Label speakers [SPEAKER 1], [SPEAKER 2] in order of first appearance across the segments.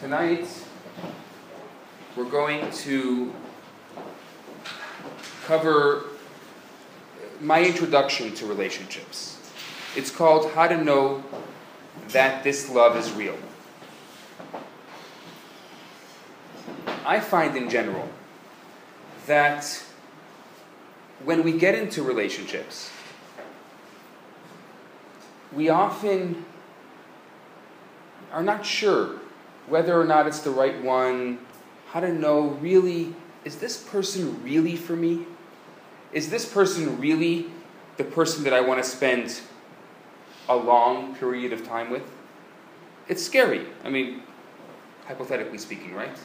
[SPEAKER 1] Tonight, we're going to cover my introduction to relationships. It's called How to Know That This Love is Real. I find in general that when we get into relationships, we often are not sure whether or not it's the right one, how to know really, is this person really for me? Is this person really the person that I want to spend a long period of time with? It's scary. I mean, hypothetically speaking, right?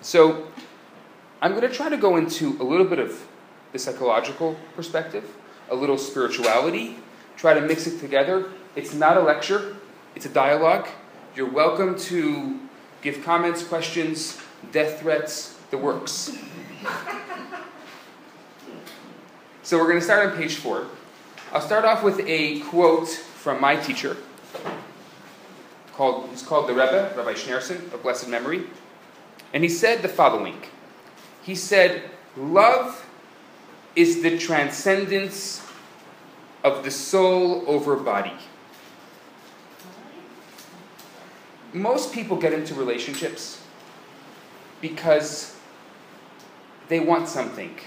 [SPEAKER 1] So, I'm going to try to go into a little bit of the psychological perspective, a little spirituality, try to mix it together. It's not a lecture, it's a dialogue. You're welcome to give comments, questions, death threats, the works. So we're going to start on page four. I'll start off with a quote from my teacher. Called, he's called the Rebbe, Rabbi Schneerson, of blessed memory. And he said the following He said, Love is the transcendence of the soul over body. Most people get into relationships because they want something.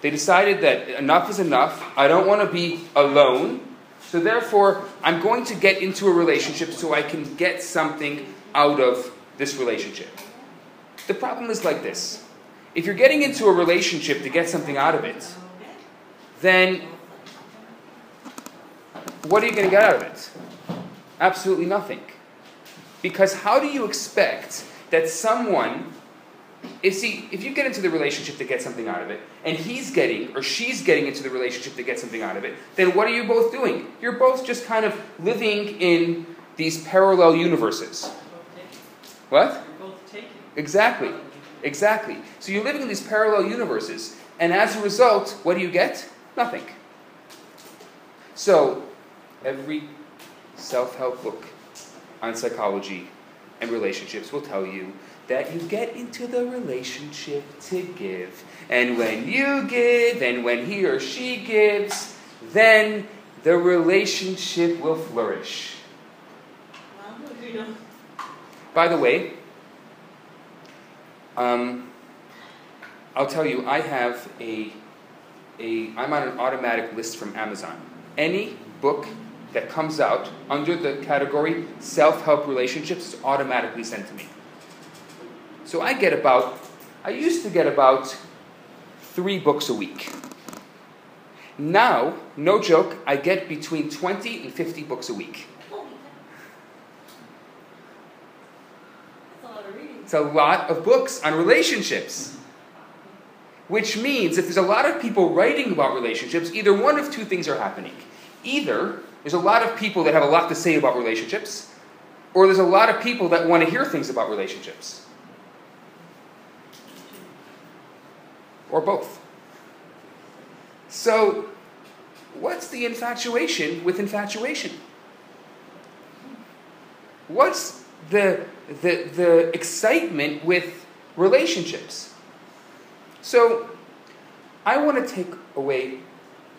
[SPEAKER 1] They decided that enough is enough. I don't want to be alone. So therefore, I'm going to get into a relationship so I can get something out of this relationship. The problem is like this if you're getting into a relationship to get something out of it, then what are you going to get out of it? Absolutely nothing. Because how do you expect that someone, if see, if you get into the relationship to get something out of it, and he's getting or she's getting into the relationship to get something out of it, then what are you both doing? You're both just kind of living in these parallel universes. What? Exactly. Exactly. So you're living in these parallel universes, and as a result, what do you get? Nothing. So, every self help book on psychology and relationships will tell you that you get into the relationship to give. And when you give, and when he or she gives, then the relationship will flourish. By the way, um, I'll tell you, I have a, a, I'm on an automatic list from Amazon. Any book that comes out under the category self help relationships is automatically sent to me. So I get about, I used to get about three books a week. Now, no joke, I get between 20 and 50 books a week. It's a lot of books on relationships. Which means if there's a lot of people writing about relationships, either one of two things are happening. Either there's a lot of people that have a lot to say about relationships, or there's a lot of people that want to hear things about relationships. Or both. So, what's the infatuation with infatuation? What's the, the, the excitement with relationships? So, I want to take away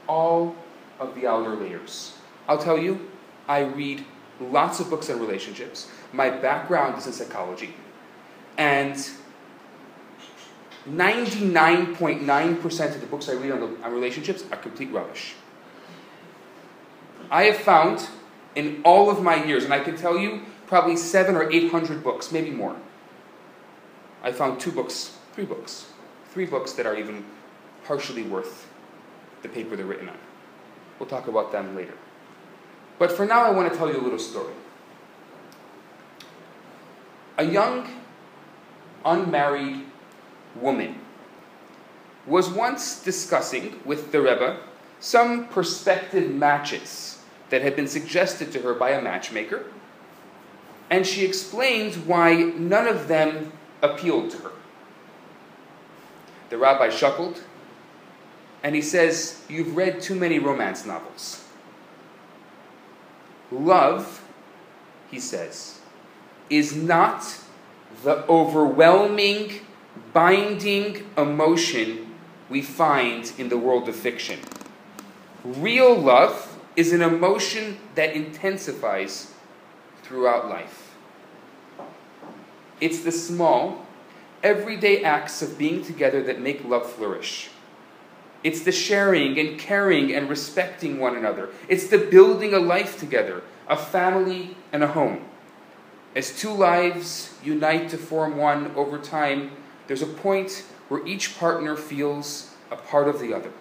[SPEAKER 1] all of the outer layers. I'll tell you, I read lots of books on relationships. My background is in psychology. And 99.9% of the books I read on, the, on relationships are complete rubbish. I have found in all of my years, and I can tell you probably seven or eight hundred books, maybe more. I found two books, three books, three books that are even partially worth the paper they're written on. We'll talk about them later. But for now, I want to tell you a little story. A young, unmarried woman was once discussing with the Rebbe some prospective matches that had been suggested to her by a matchmaker, and she explained why none of them appealed to her. The rabbi chuckled, and he says, You've read too many romance novels. Love, he says, is not the overwhelming, binding emotion we find in the world of fiction. Real love is an emotion that intensifies throughout life. It's the small, everyday acts of being together that make love flourish. It's the sharing and caring and respecting one another. It's the building a life together, a family and a home. As two lives unite to form one over time, there's a point where each partner feels a part of the other,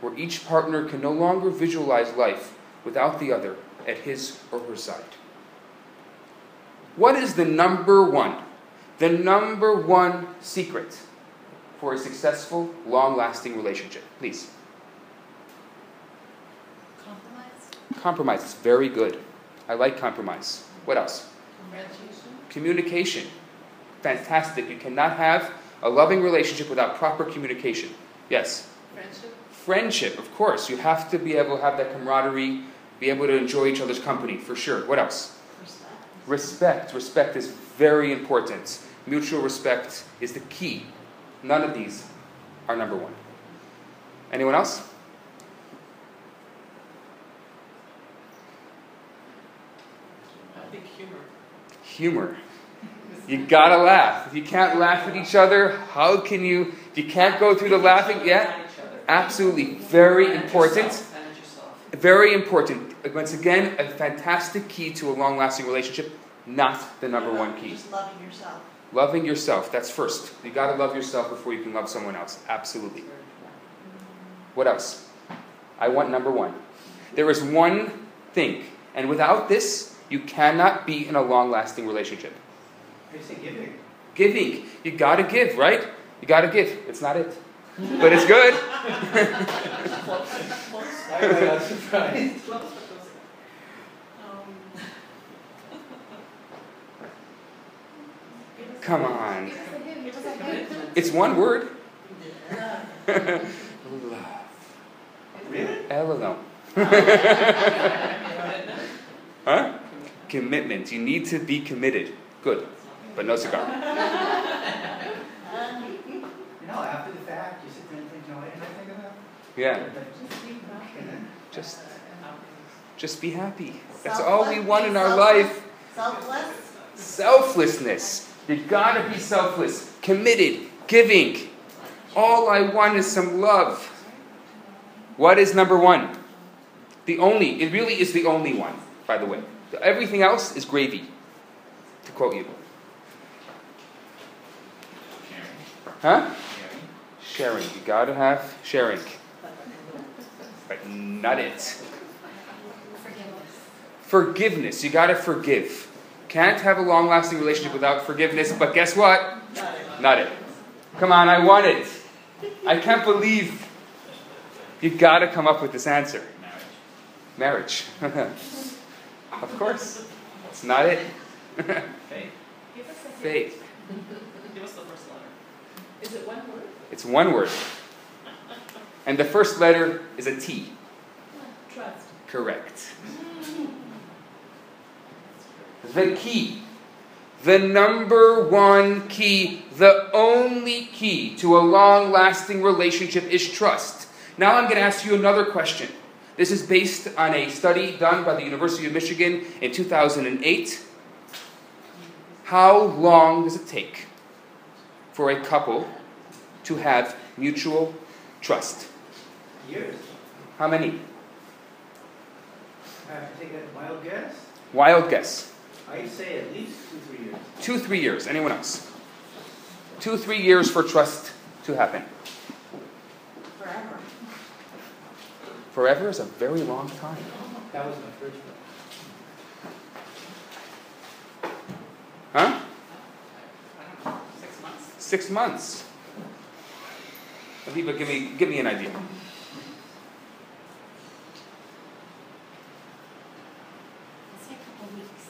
[SPEAKER 1] where each partner can no longer visualize life without the other at his or her side. What is the number one, the number one secret for a successful, long lasting relationship? Please.
[SPEAKER 2] Compromise?
[SPEAKER 1] Compromise is very good. I like compromise. What else?
[SPEAKER 2] Communication?
[SPEAKER 1] Communication. Fantastic. You cannot have a loving relationship without proper communication. Yes.
[SPEAKER 2] Friendship?
[SPEAKER 1] Friendship, of course. You have to be able to have that camaraderie, be able to enjoy each other's company, for sure. What else?
[SPEAKER 2] Respect?
[SPEAKER 1] Respect. Respect is very important. Mutual respect is the key. None of these are number one. Anyone else?
[SPEAKER 2] I think humor.
[SPEAKER 1] Humor. You gotta laugh. If you can't laugh at each other, how can you? If you can't go through the laughing, yeah, absolutely, very important. Very important. Once again, a fantastic key to a long lasting relationship, not the number one key.
[SPEAKER 3] Just loving yourself.
[SPEAKER 1] Loving yourself, that's first. You gotta love yourself before you can love someone else. Absolutely. What else? I want number one. There is one thing, and without this, you cannot be in a long lasting relationship.
[SPEAKER 4] I say giving.
[SPEAKER 1] Giving. You gotta give, right? You gotta give. It's not it. But it's good.
[SPEAKER 4] I got surprised.
[SPEAKER 2] Um,
[SPEAKER 1] Come on.
[SPEAKER 2] give us a hint, give us a hint.
[SPEAKER 1] It's one word. Love.
[SPEAKER 4] Really?
[SPEAKER 1] L alone. Huh? Commitment. You need to be committed. Good. But no cigar.
[SPEAKER 4] You know, after the fact, you sit there and think, you know, what did I think about?
[SPEAKER 1] Yeah. Just just be happy. That's all we want in our life.
[SPEAKER 3] Selfless?
[SPEAKER 1] Selflessness. You gotta be selfless. Committed. Giving. All I want is some love. What is number one? The only, it really is the only one, by the way. Everything else is gravy, to quote you. Huh? Sharing. You gotta have sharing. But not it.
[SPEAKER 2] Forgiveness.
[SPEAKER 1] Forgiveness. You gotta forgive. Can't have a long lasting relationship without forgiveness, but guess what? Not it. Come on, I want it. I can't believe you've gotta come up with this answer. Marriage. Marriage. of course. It's not it.
[SPEAKER 4] Faith.
[SPEAKER 2] Give us.
[SPEAKER 1] Faith.
[SPEAKER 2] Give us the first letter. Is it one word?
[SPEAKER 1] It's one word. And the first letter is a T.
[SPEAKER 2] Trust.
[SPEAKER 1] Correct. The key, the number one key, the only key to a long lasting relationship is trust. Now I'm going to ask you another question. This is based on a study done by the University of Michigan in 2008. How long does it take for a couple to have mutual trust?
[SPEAKER 4] Years.
[SPEAKER 1] How many?
[SPEAKER 4] I have to take a wild guess.
[SPEAKER 1] Wild guess.
[SPEAKER 4] I'd say at least two, three years.
[SPEAKER 1] Two, three years. Anyone else? Two, three years for trust to happen.
[SPEAKER 3] Forever.
[SPEAKER 1] Forever is a very long time.
[SPEAKER 4] That was my first one.
[SPEAKER 1] Huh?
[SPEAKER 2] I don't know. Six months.
[SPEAKER 1] Six months. Aviva, give me, give me an idea.
[SPEAKER 2] Let's say a couple weeks.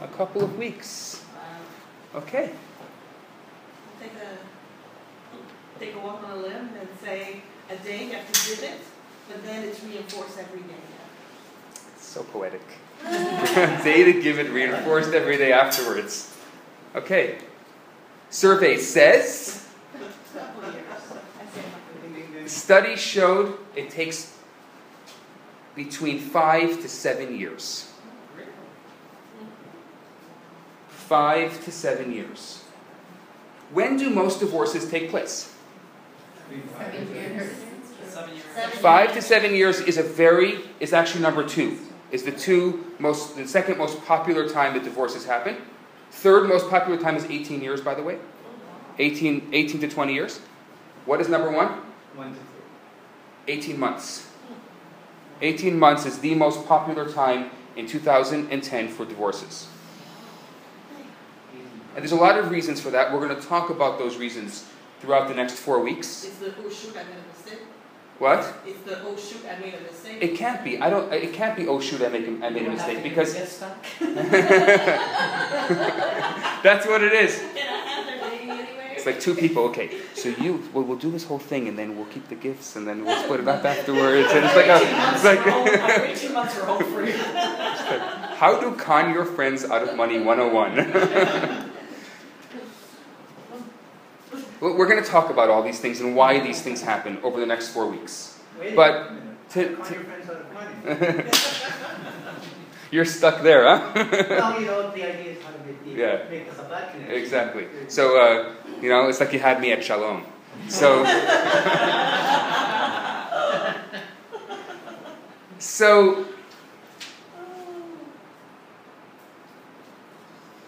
[SPEAKER 1] A couple of weeks. Okay.
[SPEAKER 3] Take a, take a walk on a limb and say a day you have to give it, but then it's reinforced every day.
[SPEAKER 1] So poetic. Day to give it reinforced every day afterwards. Okay. Survey says
[SPEAKER 3] Couple years. I say couple
[SPEAKER 1] study showed it takes between five to seven years. Five to seven years. When do most divorces take place?
[SPEAKER 2] Seven years.
[SPEAKER 1] Five to seven years is a very is actually number two. Is the two most the second most popular time that divorces happen. Third most popular time is 18 years, by the way. 18, 18 to 20 years. What is number one?
[SPEAKER 4] One to
[SPEAKER 1] 18 months. 18 months is the most popular time in 2010 for divorces. And there's a lot of reasons for that. We're going to talk about those reasons throughout the next four weeks.
[SPEAKER 3] It's the, oh shoot, I made a mistake.
[SPEAKER 1] What?
[SPEAKER 3] The, oh shoot, I made a mistake.
[SPEAKER 1] It can't be. I don't. It can't be. Oh shoot! I make. a- I made a mistake because that's what it is.
[SPEAKER 3] Can I have their baby anyway?
[SPEAKER 1] It's like two people. Okay, so you. Well, we'll do this whole thing, and then we'll keep the gifts, and then we'll split it up afterwards. And it's like a. It's like.
[SPEAKER 2] Eighteen months are all free.
[SPEAKER 1] How to con your friends out of money 101. Well, We're going to talk about all these things and why these things happen over the next four weeks.
[SPEAKER 4] Wait
[SPEAKER 1] But
[SPEAKER 4] a
[SPEAKER 1] to- to-
[SPEAKER 4] your friends out of money.
[SPEAKER 1] You're stuck there, huh?
[SPEAKER 4] Well, you know, the idea is how to make, the,
[SPEAKER 1] Yeah.
[SPEAKER 4] make us a connection.
[SPEAKER 1] exactly. So, uh, you know, it's like you had me at Shalom. So, so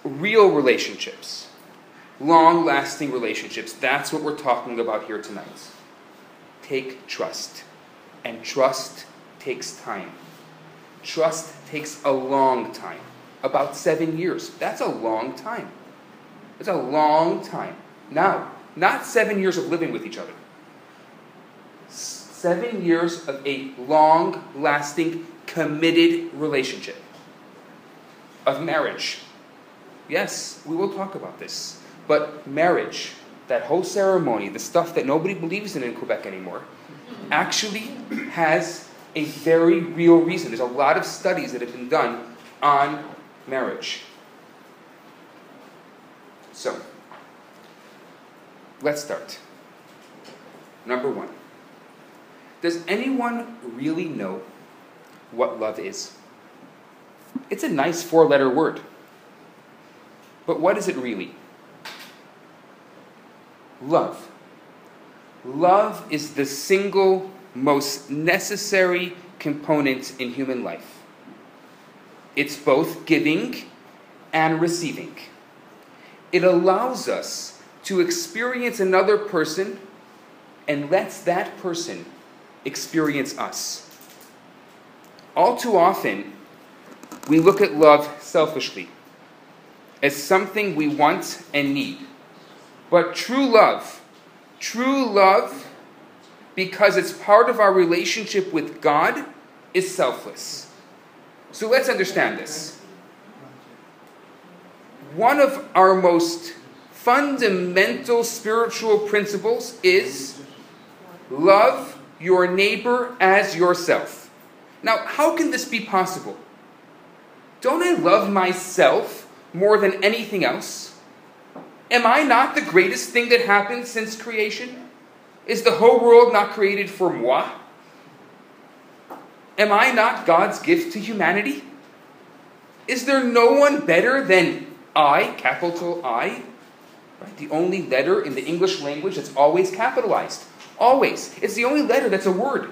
[SPEAKER 1] real relationships, long lasting relationships, that's what we're talking about here tonight. Take trust. And trust takes time. Trust takes a long time about seven years. That's a long time. It's a long time. Now, not seven years of living with each other. Seven years of a long lasting, committed relationship, of marriage. Yes, we will talk about this. But marriage, that whole ceremony, the stuff that nobody believes in in Quebec anymore, actually has a very real reason. There's a lot of studies that have been done on marriage. So, let's start. Number one Does anyone really know what love is? It's a nice four letter word. But what is it really? Love. Love is the single most necessary component in human life. It's both giving and receiving. It allows us to experience another person and lets that person experience us. All too often, we look at love selfishly as something we want and need. But true love, true love, because it's part of our relationship with God, is selfless. So let's understand this. One of our most fundamental spiritual principles is love your neighbor as yourself. Now, how can this be possible? Don't I love myself more than anything else? Am I not the greatest thing that happened since creation? Is the whole world not created for moi? Am I not God's gift to humanity? Is there no one better than I, capital I? Right? The only letter in the English language that's always capitalized. Always. It's the only letter that's a word.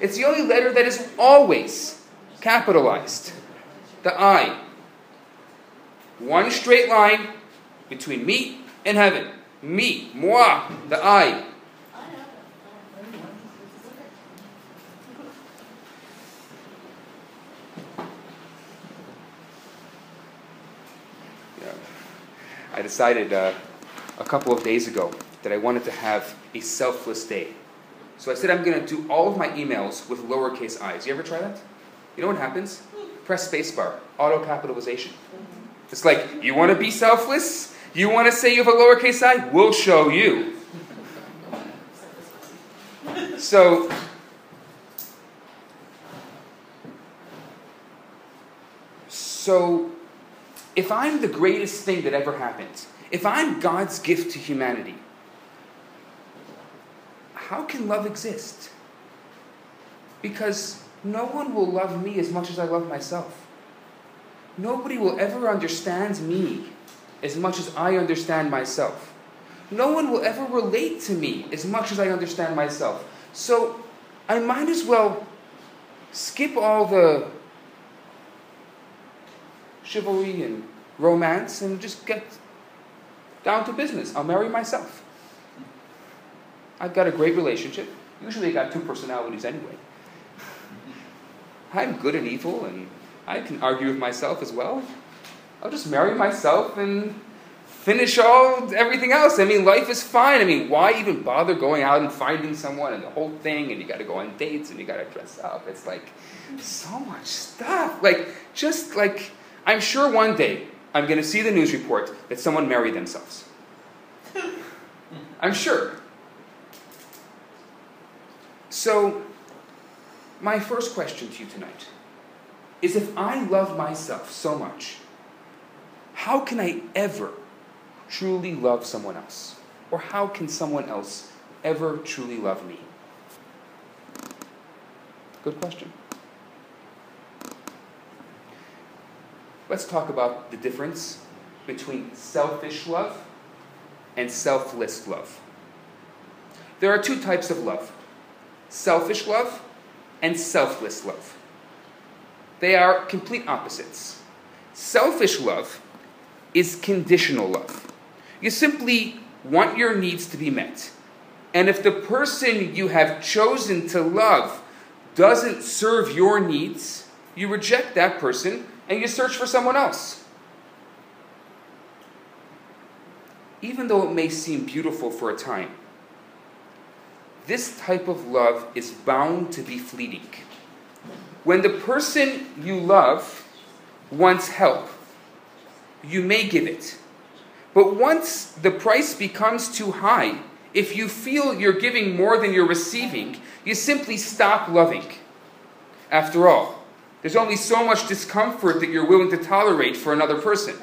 [SPEAKER 1] It's the only letter that is always capitalized. The I. One straight line between me and heaven. Me, moi, the I. Yeah. I decided uh, a couple of days ago that I wanted to have a selfless day. So I said I'm going to do all of my emails with lowercase i's. You ever try that? You know what happens? Press spacebar, auto capitalization. It's like, you want to be selfless? You want to say you have a lowercase i? We'll show you. So, so if I'm the greatest thing that ever happened, if I'm God's gift to humanity, how can love exist? Because no one will love me as much as I love myself. Nobody will ever understand me as much as I understand myself. No one will ever relate to me as much as I understand myself. So I might as well skip all the chivalry and romance and just get down to business. I'll marry myself. I've got a great relationship. Usually I got two personalities anyway. I'm good and evil and I can argue with myself as well. I'll just marry myself and finish all everything else. I mean, life is fine. I mean, why even bother going out and finding someone and the whole thing? And you got to go on dates and you got to dress up. It's like so much stuff. Like just like I'm sure one day I'm going to see the news report that someone married themselves. I'm sure. So, my first question to you tonight is if I love myself so much, how can I ever truly love someone else? Or how can someone else ever truly love me? Good question. Let's talk about the difference between selfish love and selfless love. There are two types of love selfish love and selfless love. They are complete opposites. Selfish love is conditional love. You simply want your needs to be met. And if the person you have chosen to love doesn't serve your needs, you reject that person and you search for someone else. Even though it may seem beautiful for a time, this type of love is bound to be fleeting. When the person you love wants help, you may give it. But once the price becomes too high, if you feel you're giving more than you're receiving, you simply stop loving. After all, there's only so much discomfort that you're willing to tolerate for another person.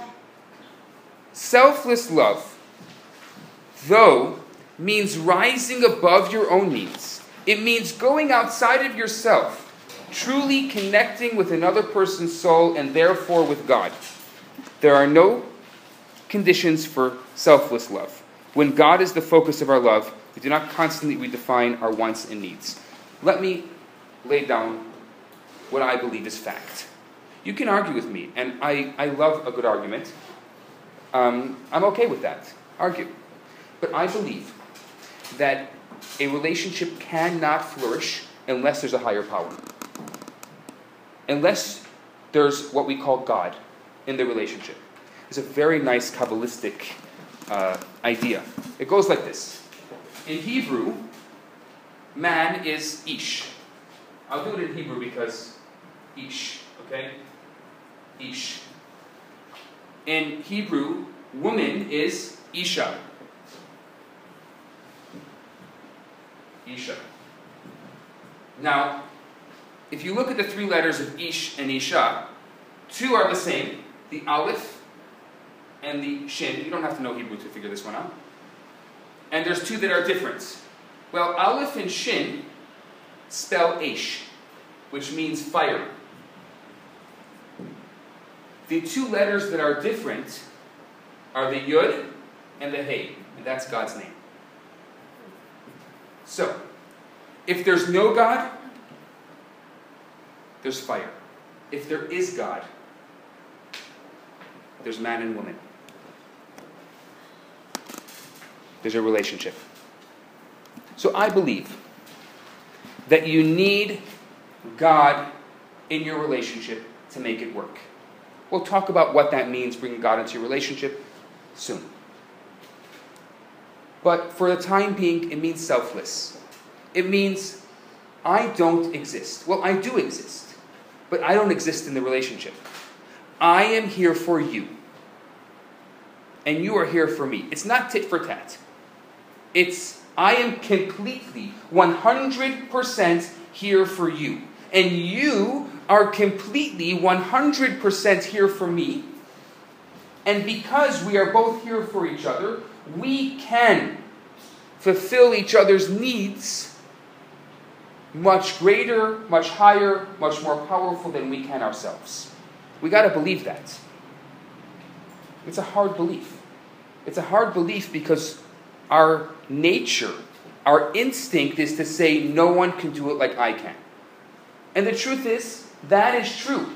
[SPEAKER 1] Selfless love, though, means rising above your own needs. It means going outside of yourself truly connecting with another person's soul and therefore with God. There are no conditions for selfless love. When God is the focus of our love, we do not constantly redefine our wants and needs. Let me lay down what I believe is fact. You can argue with me, and I, I love a good argument. Um, I'm okay with that. Argue. But I believe that a relationship cannot flourish unless there's a higher power unless there's what we call God in the relationship. It's a very nice Kabbalistic uh, idea. It goes like this In Hebrew, man is Ish. I'll do it in Hebrew because Ish, okay? Ish. In Hebrew, woman is Isha. Isha. Now, if you look at the three letters of Ish and Isha, two are the same the Aleph and the Shin. You don't have to know Hebrew to figure this one out. And there's two that are different. Well, Aleph and Shin spell Ish, which means fire. The two letters that are different are the Yud and the Hey, and that's God's name. So, if there's no God, there's fire. If there is God, there's man and woman. There's a relationship. So I believe that you need God in your relationship to make it work. We'll talk about what that means, bringing God into your relationship, soon. But for the time being, it means selfless. It means I don't exist. Well, I do exist but I don't exist in the relationship. I am here for you. And you are here for me. It's not tit for tat. It's, I am completely, 100% here for you. And you are completely 100% here for me. And because we are both here for each other, we can fulfill each other's needs much greater, much higher, much more powerful than we can ourselves. We got to believe that. It's a hard belief. It's a hard belief because our nature, our instinct is to say, no one can do it like I can. And the truth is, that is true.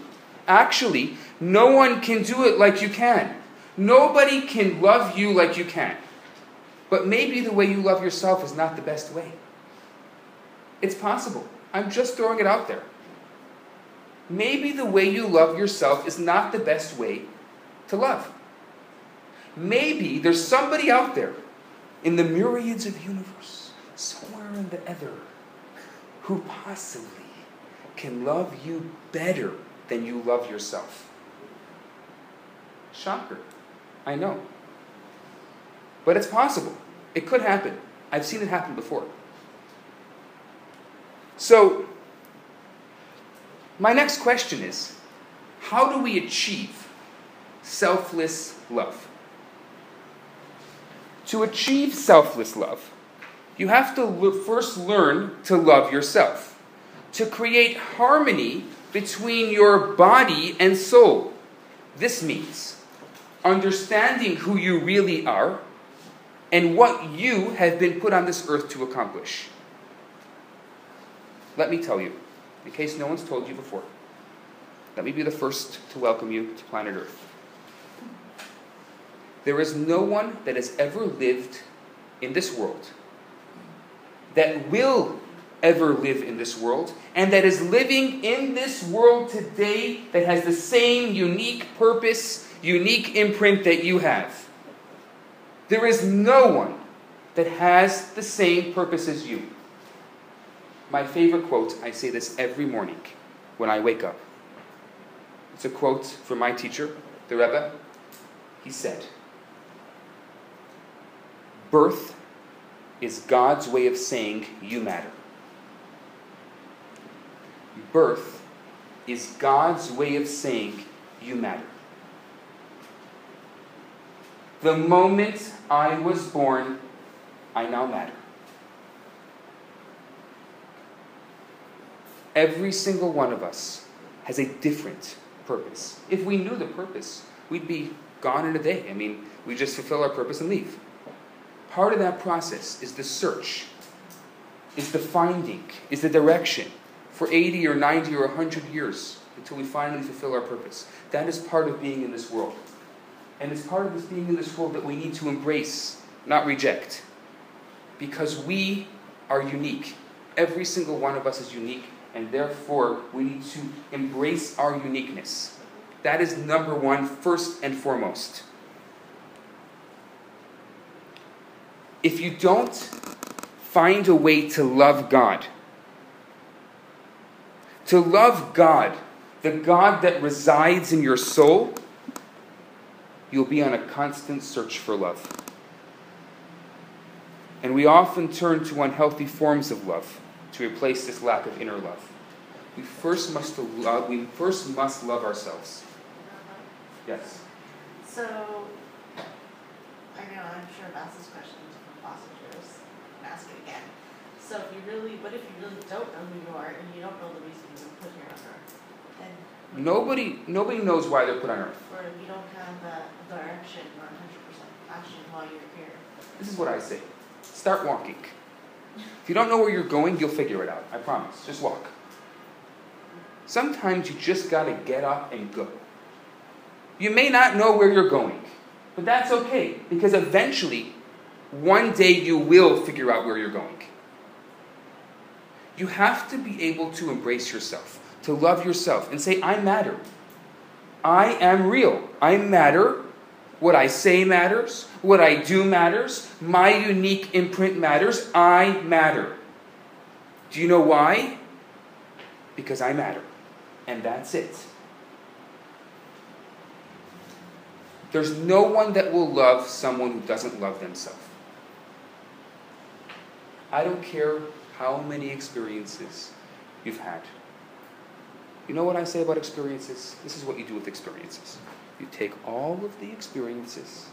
[SPEAKER 1] Actually, no one can do it like you can. Nobody can love you like you can. But maybe the way you love yourself is not the best way. It's possible. I'm just throwing it out there. Maybe the way you love yourself is not the best way to love. Maybe there's somebody out there in the myriads of universe, somewhere in the ether, who possibly can love you better than you love yourself. Shocker. I know. But it's possible. It could happen. I've seen it happen before. So, my next question is how do we achieve selfless love? To achieve selfless love, you have to first learn to love yourself, to create harmony between your body and soul. This means understanding who you really are and what you have been put on this earth to accomplish. Let me tell you, in case no one's told you before, let me be the first to welcome you to planet Earth. There is no one that has ever lived in this world that will ever live in this world and that is living in this world today that has the same unique purpose, unique imprint that you have. There is no one that has the same purpose as you. My favorite quote, I say this every morning when I wake up. It's a quote from my teacher, the Rebbe. He said, Birth is God's way of saying you matter. Birth is God's way of saying you matter. The moment I was born, I now matter. Every single one of us has a different purpose. If we knew the purpose, we'd be gone in a day. I mean, we just fulfill our purpose and leave. Part of that process is the search, is the finding, is the direction for 80 or 90 or 100 years until we finally fulfill our purpose. That is part of being in this world. And it's part of this being in this world that we need to embrace, not reject. Because we are unique. Every single one of us is unique and therefore we need to embrace our uniqueness. That is number one, first and foremost. If you don't find a way to love God, to love God, the God that resides in your soul, you'll be on a constant search for love. And we often turn to unhealthy forms of love to replace this lack of inner love. We first must love, we first must love ourselves. Yes.
[SPEAKER 5] So, I know I'm sure I've asked this question to different passengers. and ask it again. So, if you really, what if you really don't know who you are and you don't know the reason you were put here on earth? Then
[SPEAKER 1] nobody nobody knows why they're put on earth.
[SPEAKER 5] Or if you don't have a direction or 100% passion while you're here.
[SPEAKER 1] This is what I say. Start walking. If you don't know where you're going, you'll figure it out. I promise. Just walk. Sometimes you just got to get up and go. You may not know where you're going, but that's okay because eventually, one day you will figure out where you're going. You have to be able to embrace yourself, to love yourself, and say, I matter. I am real. I matter. What I say matters. What I do matters. My unique imprint matters. I matter. Do you know why? Because I matter. And that's it. There's no one that will love someone who doesn't love themselves. I don't care how many experiences you've had. You know what I say about experiences? This is what you do with experiences. You take all of the experiences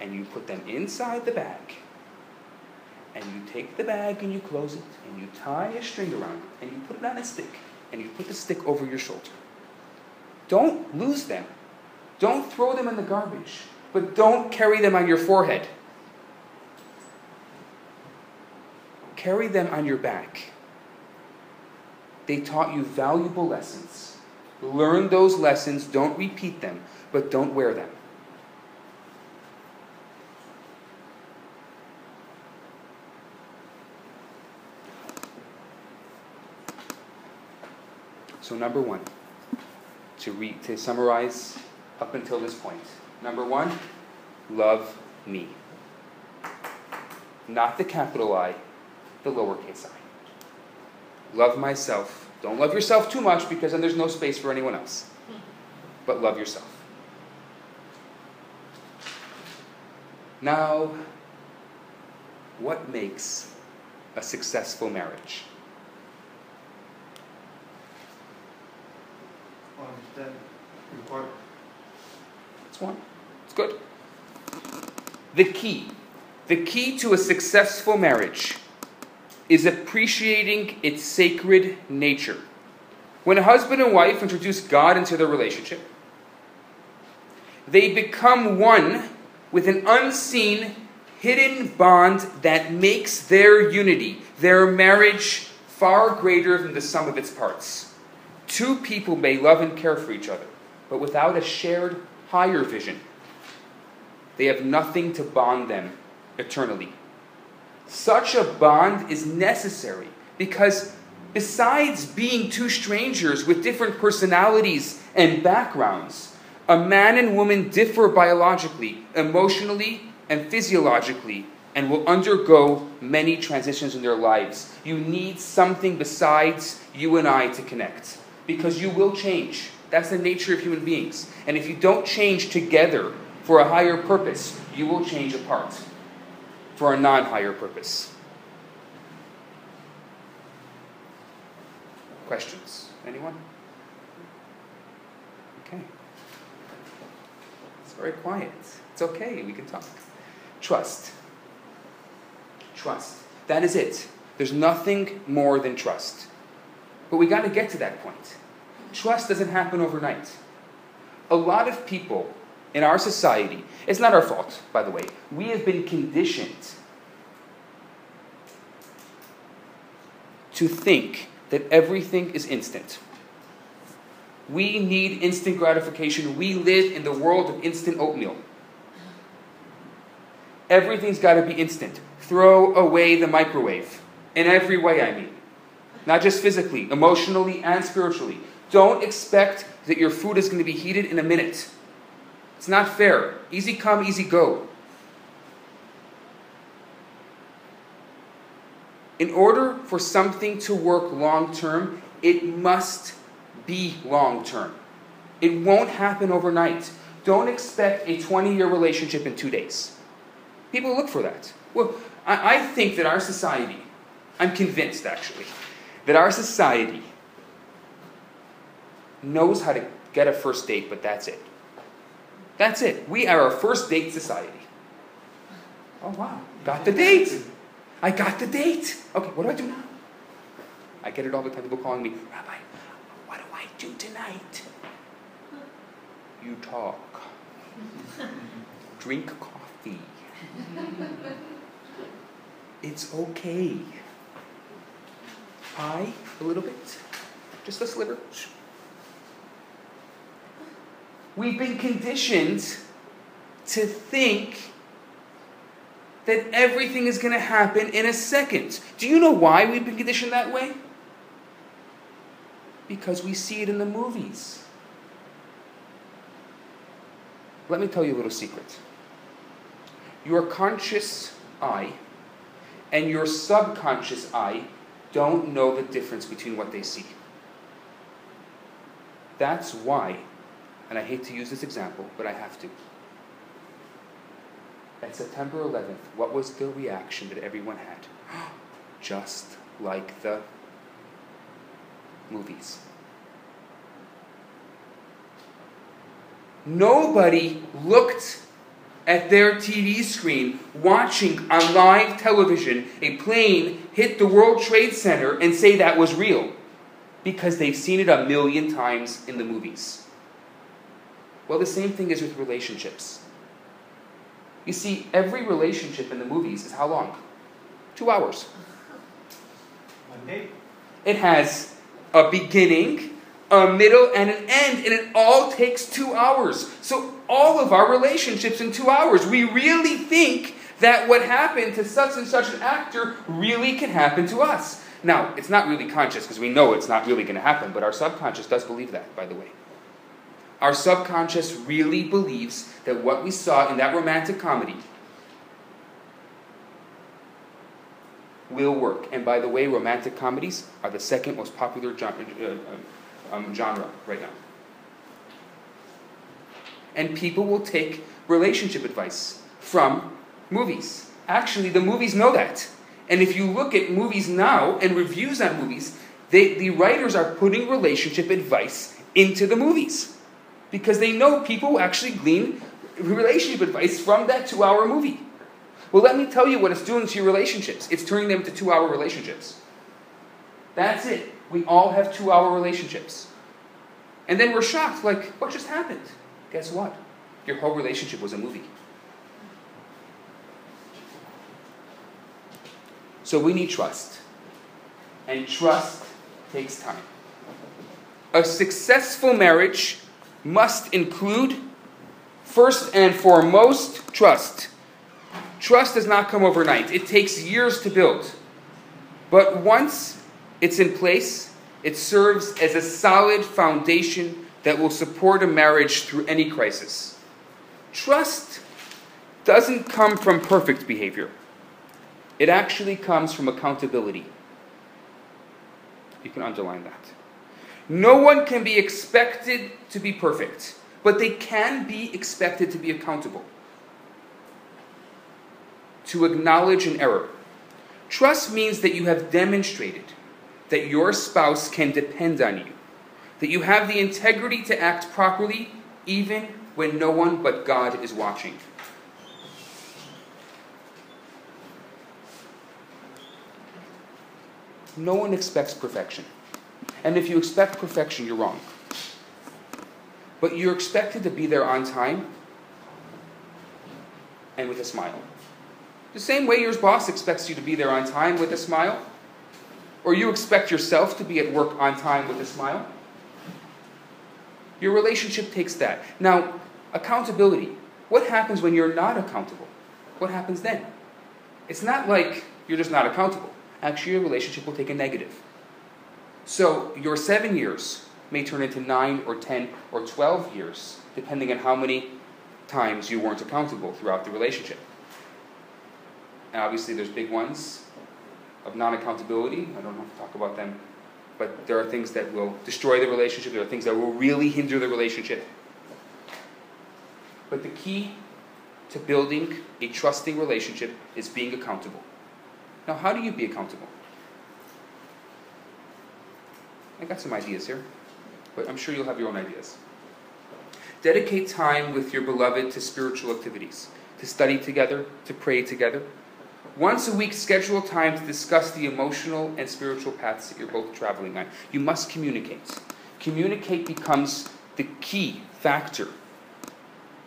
[SPEAKER 1] and you put them inside the bag. And you take the bag and you close it and you tie a string around it and you put it on a stick and you put the stick over your shoulder. Don't lose them. Don't throw them in the garbage, but don't carry them on your forehead. Carry them on your back. They taught you valuable lessons. Learn those lessons, don't repeat them, but don't wear them. So, number one, to, re- to summarize up until this point. Number one, love me. Not the capital I, the lowercase i. Love myself. Don't love yourself too much because then there's no space for anyone else. But love yourself. Now, what makes a successful marriage?
[SPEAKER 4] That report,
[SPEAKER 1] That's one. It's good. The key, the key to a successful marriage is appreciating its sacred nature. When a husband and wife introduce God into their relationship, they become one with an unseen, hidden bond that makes their unity, their marriage, far greater than the sum of its parts. Two people may love and care for each other, but without a shared higher vision, they have nothing to bond them eternally. Such a bond is necessary because, besides being two strangers with different personalities and backgrounds, a man and woman differ biologically, emotionally, and physiologically, and will undergo many transitions in their lives. You need something besides you and I to connect because you will change. That's the nature of human beings. And if you don't change together for a higher purpose, you will change apart for a non higher purpose. Questions? Anyone? Okay. It's very quiet. It's okay, we can talk. Trust. Trust. That is it. There's nothing more than trust. But we got to get to that point. Trust doesn't happen overnight. A lot of people in our society, it's not our fault, by the way, we have been conditioned to think that everything is instant. We need instant gratification. We live in the world of instant oatmeal. Everything's got to be instant. Throw away the microwave. In every way, I mean. Not just physically, emotionally, and spiritually. Don't expect that your food is going to be heated in a minute. It's not fair. Easy come, easy go. In order for something to work long term, it must be long term. It won't happen overnight. Don't expect a 20 year relationship in two days. People look for that. Well, I, I think that our society, I'm convinced actually, that our society knows how to get a first date, but that's it. That's it. We are a first date society. Oh, wow. Got the date. I got the date. Okay, what do I do now? I get it all the time. People calling me, Rabbi, do tonight? You talk. Drink coffee. It's okay. Pie, a little bit. Just a sliver. We've been conditioned to think that everything is going to happen in a second. Do you know why we've been conditioned that way? Because we see it in the movies. Let me tell you a little secret. Your conscious eye and your subconscious eye don't know the difference between what they see. That's why, and I hate to use this example, but I have to. At September 11th, what was the reaction that everyone had? Just like the movies. Nobody looked at their TV screen watching on live television a plane hit the World Trade Center and say that was real because they've seen it a million times in the movies. Well, the same thing is with relationships. You see, every relationship in the movies is how long? Two hours.
[SPEAKER 4] One day.
[SPEAKER 1] It has a beginning, a middle, and an end, and it all takes two hours. So, all of our relationships in two hours. We really think that what happened to such and such an actor really can happen to us. Now, it's not really conscious because we know it's not really going to happen, but our subconscious does believe that, by the way. Our subconscious really believes that what we saw in that romantic comedy will work. And by the way, romantic comedies are the second most popular genre, uh, um, genre right now. And people will take relationship advice from movies. Actually, the movies know that. And if you look at movies now and reviews on movies, they, the writers are putting relationship advice into the movies because they know people actually glean relationship advice from that two hour movie. Well, let me tell you what it's doing to your relationships it's turning them into two hour relationships. That's it. We all have two hour relationships. And then we're shocked like, what just happened? Guess what? Your whole relationship was a movie. So we need trust. And trust takes time. A successful marriage must include, first and foremost, trust. Trust does not come overnight, it takes years to build. But once it's in place, it serves as a solid foundation that will support a marriage through any crisis. Trust doesn't come from perfect behavior, it actually comes from accountability. You can underline that. No one can be expected to be perfect, but they can be expected to be accountable, to acknowledge an error. Trust means that you have demonstrated that your spouse can depend on you, that you have the integrity to act properly even when no one but God is watching. No one expects perfection. And if you expect perfection, you're wrong. But you're expected to be there on time and with a smile. The same way your boss expects you to be there on time with a smile, or you expect yourself to be at work on time with a smile. Your relationship takes that. Now, accountability. What happens when you're not accountable? What happens then? It's not like you're just not accountable. Actually, your relationship will take a negative. So, your seven years may turn into nine or ten or twelve years, depending on how many times you weren't accountable throughout the relationship. And obviously, there's big ones of non accountability. I don't have to talk about them. But there are things that will destroy the relationship, there are things that will really hinder the relationship. But the key to building a trusting relationship is being accountable. Now, how do you be accountable? I got some ideas here, but I'm sure you'll have your own ideas. Dedicate time with your beloved to spiritual activities, to study together, to pray together. Once a week, schedule time to discuss the emotional and spiritual paths that you're both traveling on. You must communicate. Communicate becomes the key factor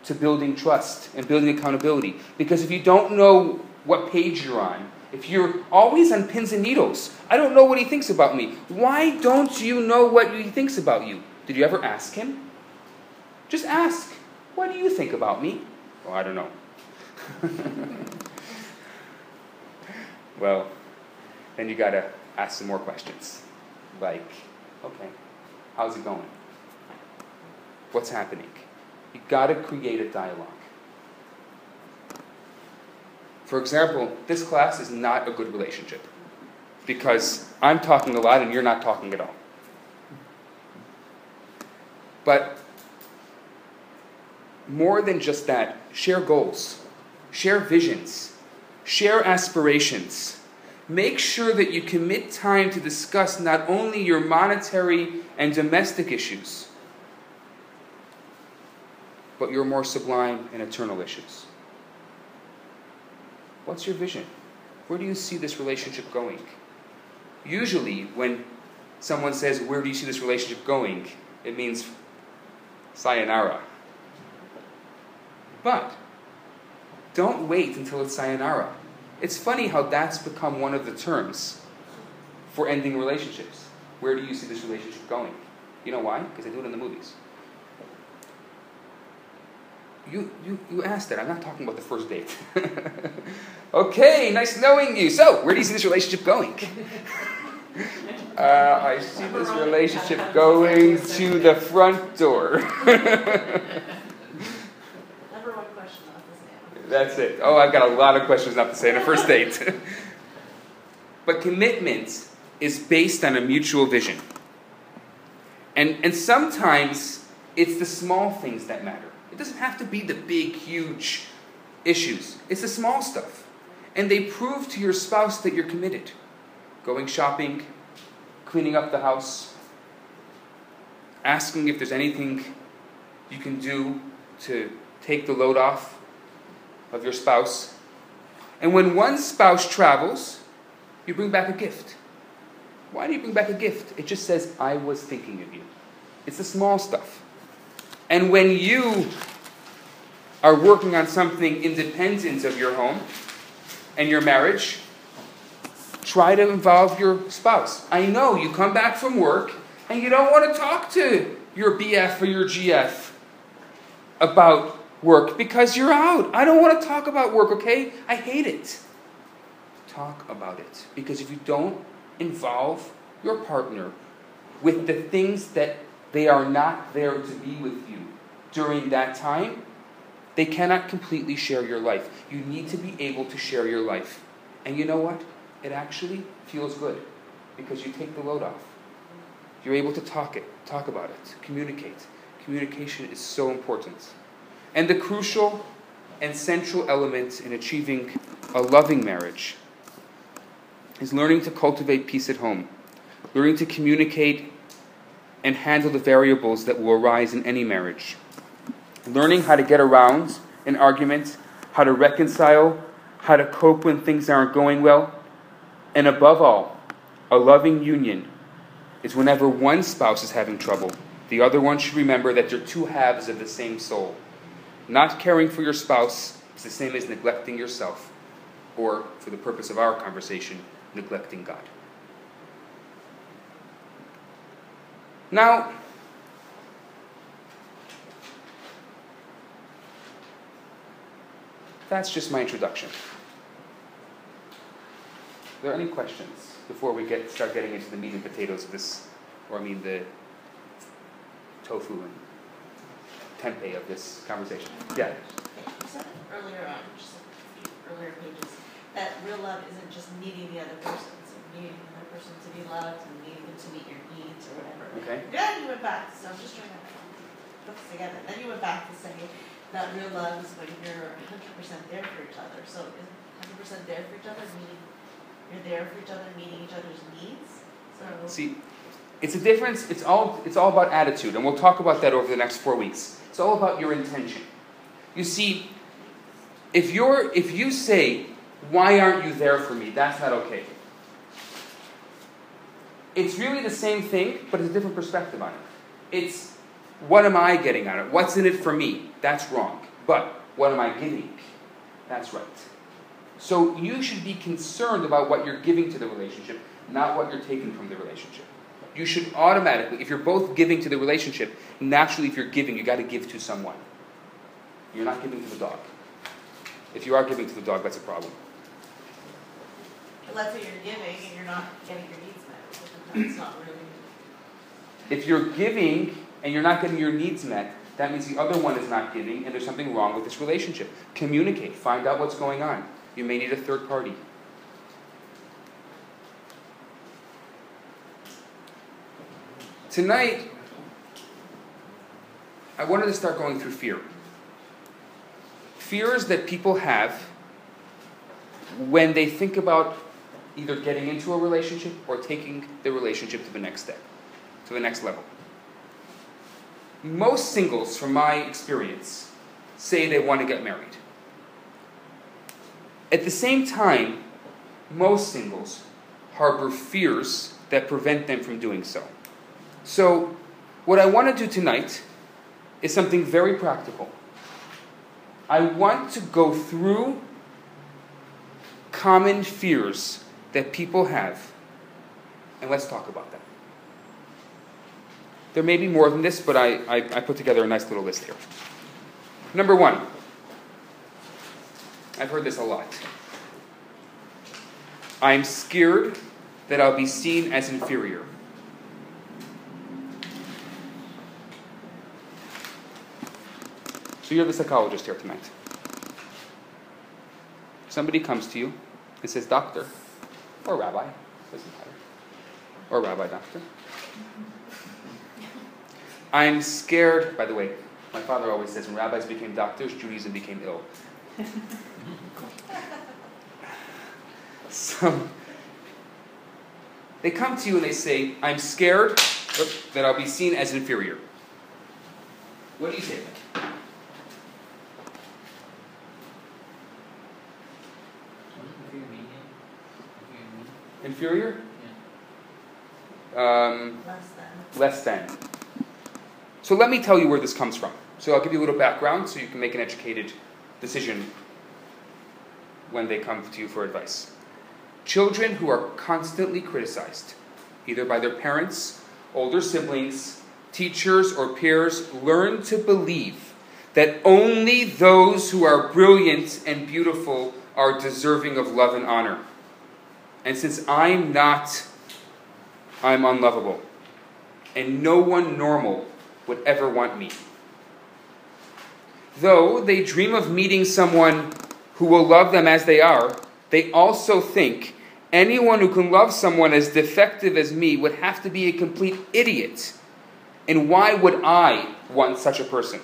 [SPEAKER 1] to building trust and building accountability. Because if you don't know what page you're on, if you're always on pins and needles, I don't know what he thinks about me. Why don't you know what he thinks about you? Did you ever ask him? Just ask, what do you think about me? Oh, I don't know. well, then you gotta ask some more questions. Like, okay, how's it going? What's happening? You gotta create a dialogue. For example, this class is not a good relationship because I'm talking a lot and you're not talking at all. But more than just that, share goals, share visions, share aspirations. Make sure that you commit time to discuss not only your monetary and domestic issues, but your more sublime and eternal issues. What's your vision? Where do you see this relationship going? Usually, when someone says, Where do you see this relationship going? it means sayonara. But don't wait until it's sayonara. It's funny how that's become one of the terms for ending relationships. Where do you see this relationship going? You know why? Because they do it in the movies. You, you, you asked that. I'm not talking about the first date. okay, nice knowing you. So, where do you see this relationship going? Uh, I see this relationship going to the front door.
[SPEAKER 5] Number one question not to say.
[SPEAKER 1] That's it. Oh, I've got a lot of questions not to say on a first date. but commitment is based on a mutual vision. And, and sometimes it's the small things that matter. It doesn't have to be the big, huge issues, it's the small stuff. And they prove to your spouse that you're committed. Going shopping, cleaning up the house, asking if there's anything you can do to take the load off of your spouse. And when one spouse travels, you bring back a gift. Why do you bring back a gift? It just says, I was thinking of you. It's the small stuff. And when you are working on something independent of your home and your marriage, try to involve your spouse. I know you come back from work and you don't want to talk to your BF or your GF about work because you're out. I don't want to talk about work, okay? I hate it. Talk about it. Because if you don't involve your partner with the things that they are not there to be with you during that time, they cannot completely share your life. You need to be able to share your life. And you know what? It actually feels good because you take the load off. You're able to talk it, talk about it, communicate. Communication is so important. And the crucial and central element in achieving a loving marriage is learning to cultivate peace at home, learning to communicate and handle the variables that will arise in any marriage, learning how to get around an argument, how to reconcile, how to cope when things aren't going well, and above all, a loving union is whenever one spouse is having trouble, the other one should remember that they're two halves of the same soul. Not caring for your spouse is the same as neglecting yourself, or, for the purpose of our conversation, neglecting God. Now, that's just my introduction. Are there any questions before we get start getting into the meat and potatoes of this, or I mean the tofu and tempeh of this conversation? Yeah.
[SPEAKER 5] You said earlier on, just a few earlier pages, that real love isn't just needing the other person, it's needing the other person to be loved and needing them to meet your needs or whatever.
[SPEAKER 1] Okay.
[SPEAKER 5] Then you went back, so I'm just trying to put this together, then you went back to say that real love is when you're hundred percent there for each other, so is hundred percent there for each other meaning you're there for each other, meeting each other's needs? So,
[SPEAKER 1] See, it's a difference. It's all it's all about attitude, and we'll talk about that over the next four weeks. It's all about your intention. You see, if you're if you say, "Why aren't you there for me?" That's not okay. It's really the same thing, but it's a different perspective on it. It's what am I getting out of it? What's in it for me? That's wrong. But what am I giving? That's right. So you should be concerned about what you're giving to the relationship, not what you're taking from the relationship. You should automatically, if you're both giving to the relationship, naturally, if you're giving, you got to give to someone. You're not giving to the dog. If you are giving to the dog, that's a problem.
[SPEAKER 5] but let's say you're giving and you're not getting your needs met, that's not really.
[SPEAKER 1] If you're giving and you're not getting your needs met, that means the other one is not giving and there's something wrong with this relationship. Communicate, find out what's going on. You may need a third party. Tonight, I wanted to start going through fear. Fears that people have when they think about either getting into a relationship or taking the relationship to the next step, to the next level. Most singles, from my experience, say they want to get married. At the same time, most singles harbor fears that prevent them from doing so. So, what I want to do tonight is something very practical. I want to go through common fears that people have, and let's talk about them. There may be more than this, but I, I, I put together a nice little list here. Number one, I've heard this a lot. I'm scared that I'll be seen as inferior. So you're the psychologist here tonight. Somebody comes to you and says, Doctor, or Rabbi, doesn't matter, or Rabbi, Doctor. I'm scared, by the way, my father always says when rabbis became doctors, Judaism became ill. so they come to you and they say, I'm scared that I'll be seen as inferior. What do you say? Inferior? Um,
[SPEAKER 5] Less than.
[SPEAKER 1] less than. So let me tell you where this comes from. So I'll give you a little background so you can make an educated decision when they come to you for advice. Children who are constantly criticized, either by their parents, older siblings, teachers, or peers, learn to believe that only those who are brilliant and beautiful are deserving of love and honor. And since I'm not, I'm unlovable. And no one normal would ever want me. Though they dream of meeting someone who will love them as they are, they also think anyone who can love someone as defective as me would have to be a complete idiot. And why would I want such a person?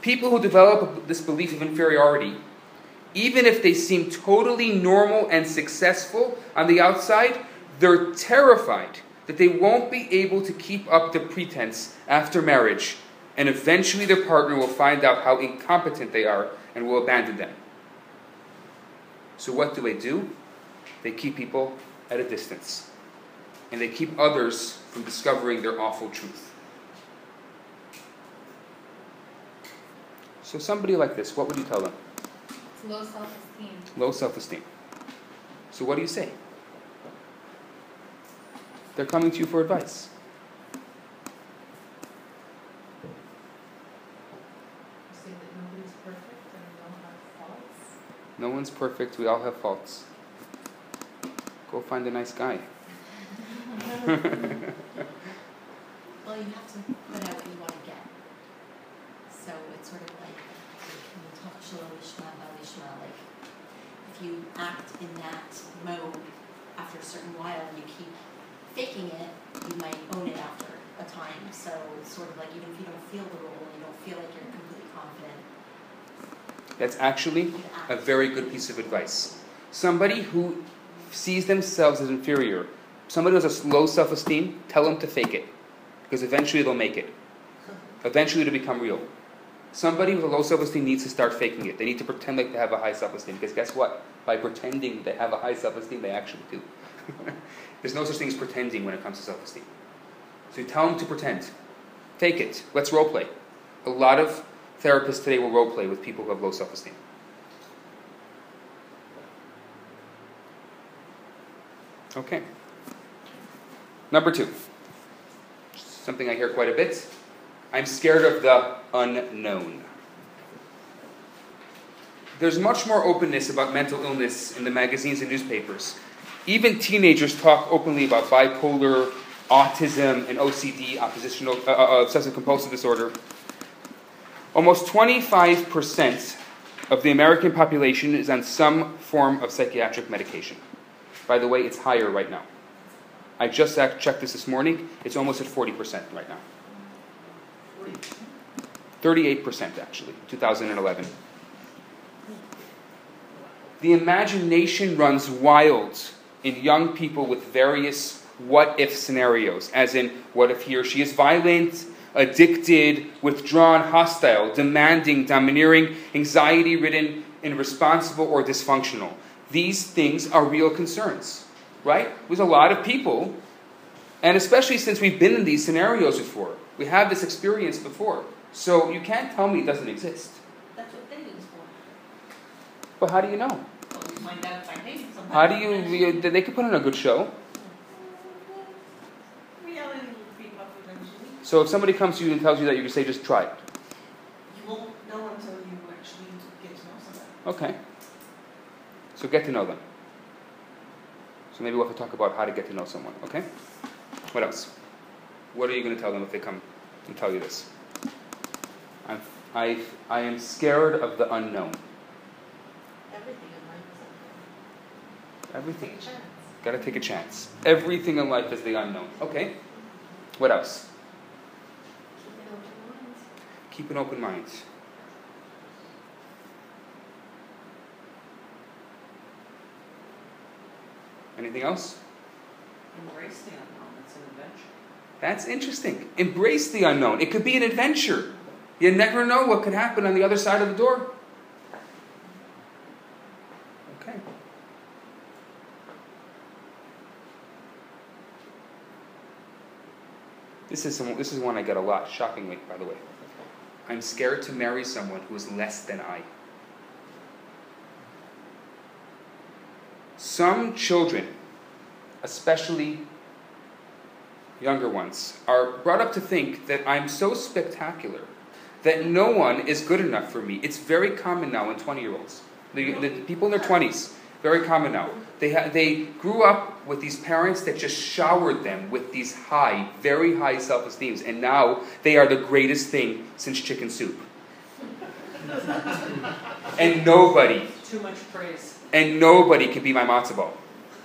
[SPEAKER 1] People who develop this belief of inferiority, even if they seem totally normal and successful on the outside, they're terrified that they won't be able to keep up the pretense after marriage, and eventually their partner will find out how incompetent they are and will abandon them. So, what do they do? They keep people at a distance, and they keep others from discovering their awful truth. So, somebody like this, what would you tell them?
[SPEAKER 6] It's low self-esteem.
[SPEAKER 1] Low self esteem. So, what do you say? They're coming to you for advice.
[SPEAKER 5] Say that nobody's perfect and we all have faults.
[SPEAKER 1] No one's perfect, we all have faults. Go find a nice guy.
[SPEAKER 6] Well, you have to put out what you want to get. So it's sort of like, in Tov Shalom Lishma Val Lishma, like, if you act in that mode, after a certain while, you keep faking it, you might own it after a time. So it's sort of like, even if you don't feel the role, you don't feel like you're completely confident,
[SPEAKER 1] That's actually a very good piece of advice. Somebody who sees themselves as inferior, somebody who has a low self esteem, tell them to fake it. Because eventually they'll make it. Eventually it'll become real. Somebody with a low self esteem needs to start faking it. They need to pretend like they have a high self esteem. Because guess what? By pretending they have a high self esteem, they actually do. There's no such thing as pretending when it comes to self esteem. So you tell them to pretend. Fake it. Let's role play. A lot of therapists today will role play with people who have low self esteem. Okay. Number two. Something I hear quite a bit. I'm scared of the unknown. There's much more openness about mental illness in the magazines and newspapers. Even teenagers talk openly about bipolar, autism, and OCD, oppositional, uh, uh, obsessive compulsive disorder. Almost 25% of the American population is on some form of psychiatric medication. By the way, it's higher right now. I just checked this this morning. It's almost at 40% right now. 38% actually, 2011. The imagination runs wild in young people with various what if scenarios, as in, what if he or she is violent? addicted, withdrawn, hostile, demanding, domineering, anxiety ridden, irresponsible, or dysfunctional. These things are real concerns, right? With a lot of people, and especially since we've been in these scenarios before, we have this experience before. So you can't tell me it doesn't exist.
[SPEAKER 3] That's what dating is for.
[SPEAKER 1] But how do you know?
[SPEAKER 3] So we find out by dating somebody.
[SPEAKER 1] How do you, you they could put on a good show.
[SPEAKER 3] Reality will creep up eventually.
[SPEAKER 1] So if somebody comes to you and tells you that, you can say, just try it.
[SPEAKER 3] You won't know until you actually get to know somebody.
[SPEAKER 1] Okay. So get to know them. So maybe we'll have to talk about how to get to know someone, okay? What else? What are you going to tell them if they come and tell you this? I'm, I, I am scared of the unknown.
[SPEAKER 5] Everything in life is
[SPEAKER 1] Everything.
[SPEAKER 5] Take a chance.
[SPEAKER 1] Got to take a chance. Everything in life is the unknown. Okay. What else?
[SPEAKER 6] Keep an open mind.
[SPEAKER 1] Keep an open mind. Anything else?
[SPEAKER 2] Embrace the unknown, it's an adventure.
[SPEAKER 1] That's interesting. Embrace the unknown. It could be an adventure. You never know what could happen on the other side of the door. Okay. This is some, this is one I get a lot, shockingly, by the way. I'm scared to marry someone who is less than I. Some children, especially younger ones, are brought up to think that I'm so spectacular that no one is good enough for me. It's very common now in 20 year olds. The, the people in their 20s, very common now. They, ha- they grew up with these parents that just showered them with these high, very high self esteems, and now they are the greatest thing since chicken soup. and nobody,
[SPEAKER 2] Too much praise.
[SPEAKER 1] and nobody can be my matzo ball.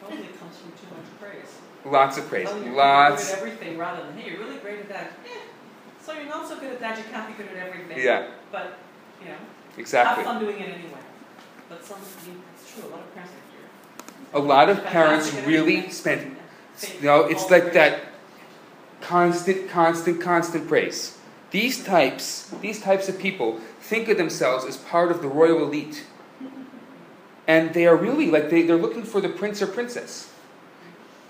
[SPEAKER 2] Probably it comes from too much praise.
[SPEAKER 1] Lots of praise.
[SPEAKER 2] You're
[SPEAKER 1] Lots.
[SPEAKER 2] good at everything rather than, hey, you're really great at that. Eh, so you're not so good at that, you can't be good at everything.
[SPEAKER 1] Yeah,
[SPEAKER 2] But, you know,
[SPEAKER 1] exactly.
[SPEAKER 2] have fun doing it anyway. But some, I mean, it's true, a lot of parents think
[SPEAKER 1] A lot of parents really spend, you know, it's like that constant, constant, constant praise. These types, these types of people think of themselves as part of the royal elite. And they are really like they, they're looking for the prince or princess.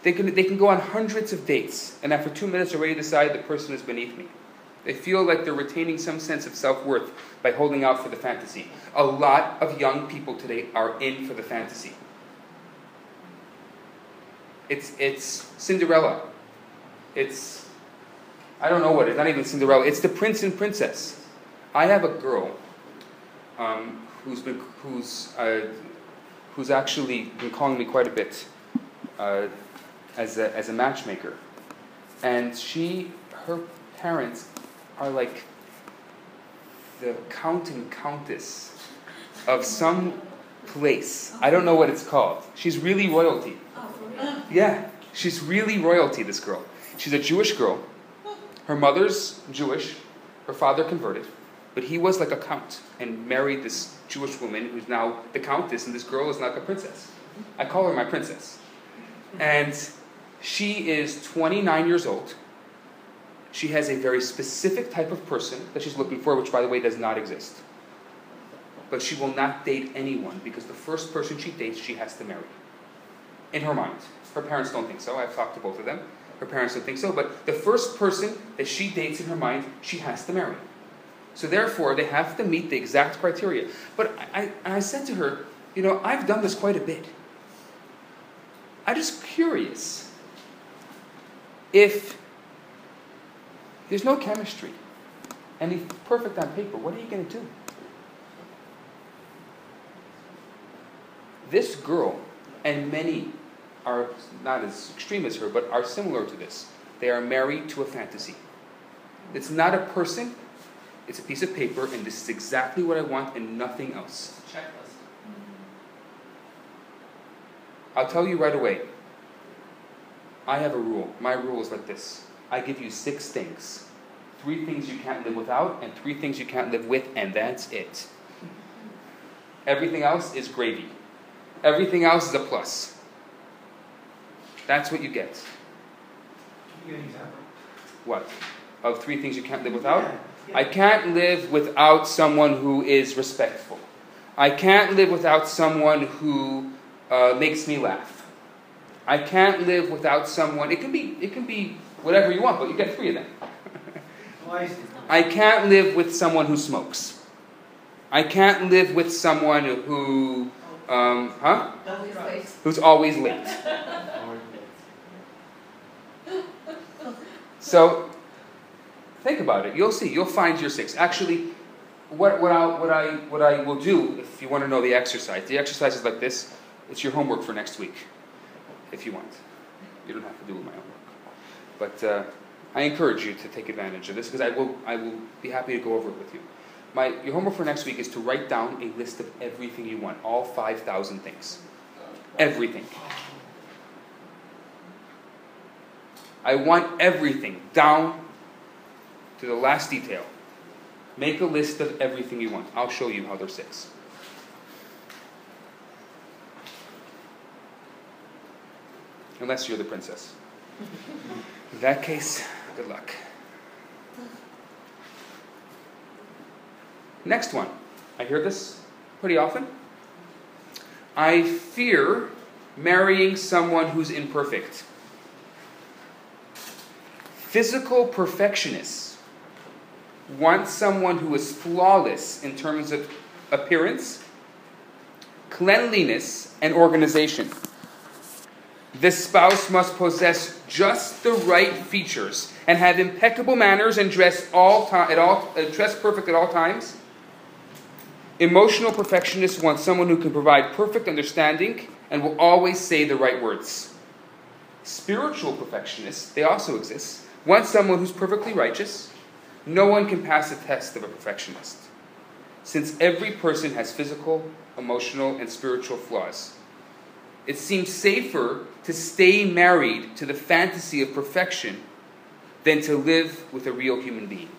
[SPEAKER 1] They can, they can go on hundreds of dates, and after two minutes already decide the person is beneath me. They feel like they're retaining some sense of self worth by holding out for the fantasy. A lot of young people today are in for the fantasy. It's, it's Cinderella. It's, I don't know what it is, not even Cinderella. It's the prince and princess. I have a girl um, who's, been, who's, uh, who's actually been calling me quite a bit uh, as, a, as a matchmaker. And she, her parents are like the count and countess of some place. I don't know what it's called. She's really royalty. Yeah, she's really royalty, this girl. She's a Jewish girl. Her mother's Jewish, her father converted, but he was like a count and married this Jewish woman who's now the countess, and this girl is like a princess. I call her my princess. And she is 29 years old. She has a very specific type of person that she's looking for, which, by the way, does not exist. But she will not date anyone because the first person she dates, she has to marry in her mind. Her parents don't think so. I've talked to both of them. Her parents don't think so. But the first person that she dates in her mind, she has to marry. So therefore, they have to meet the exact criteria. But I, I, I said to her, you know, I've done this quite a bit. I'm just curious if there's no chemistry and he's perfect on paper, what are you going to do? This girl and many are not as extreme as her, but are similar to this. They are married to a fantasy. It's not a person, it's a piece of paper, and this is exactly what I want and nothing else.
[SPEAKER 2] Checklist. Mm-hmm.
[SPEAKER 1] I'll tell you right away. I have a rule. My rule is like this I give you six things three things you can't live without, and three things you can't live with, and that's it. Everything else is gravy. Everything else is a plus. That's what you get.
[SPEAKER 4] Can you example?
[SPEAKER 1] What? Of three things you can't live without?
[SPEAKER 4] Yeah, yeah.
[SPEAKER 1] I can't live without someone who is respectful. I can't live without someone who uh, makes me laugh. I can't live without someone. It can be. It can be whatever you want, but you get three of them.
[SPEAKER 4] I
[SPEAKER 1] can't live with someone who smokes. I can't live with someone who, um, huh?
[SPEAKER 3] Always.
[SPEAKER 1] Who's always late. So, think about it. You'll see. You'll find your six. Actually, what, what, I, what, I, what I will do, if you want to know the exercise, the exercise is like this. It's your homework for next week, if you want. You don't have to do my own work. But uh, I encourage you to take advantage of this because I will, I will be happy to go over it with you. My, your homework for next week is to write down a list of everything you want, all 5,000 things. Everything. I want everything down to the last detail. Make a list of everything you want. I'll show you how there's six. Unless you're the princess. In that case, good luck. Next one. I hear this pretty often. I fear marrying someone who's imperfect. Physical perfectionists want someone who is flawless in terms of appearance, cleanliness, and organization. The spouse must possess just the right features and have impeccable manners and dress all time at all uh, dress perfect at all times. Emotional perfectionists want someone who can provide perfect understanding and will always say the right words. Spiritual perfectionists, they also exist, want someone who's perfectly righteous. No one can pass the test of a perfectionist, since every person has physical, emotional, and spiritual flaws. It seems safer to stay married to the fantasy of perfection than to live with a real human being.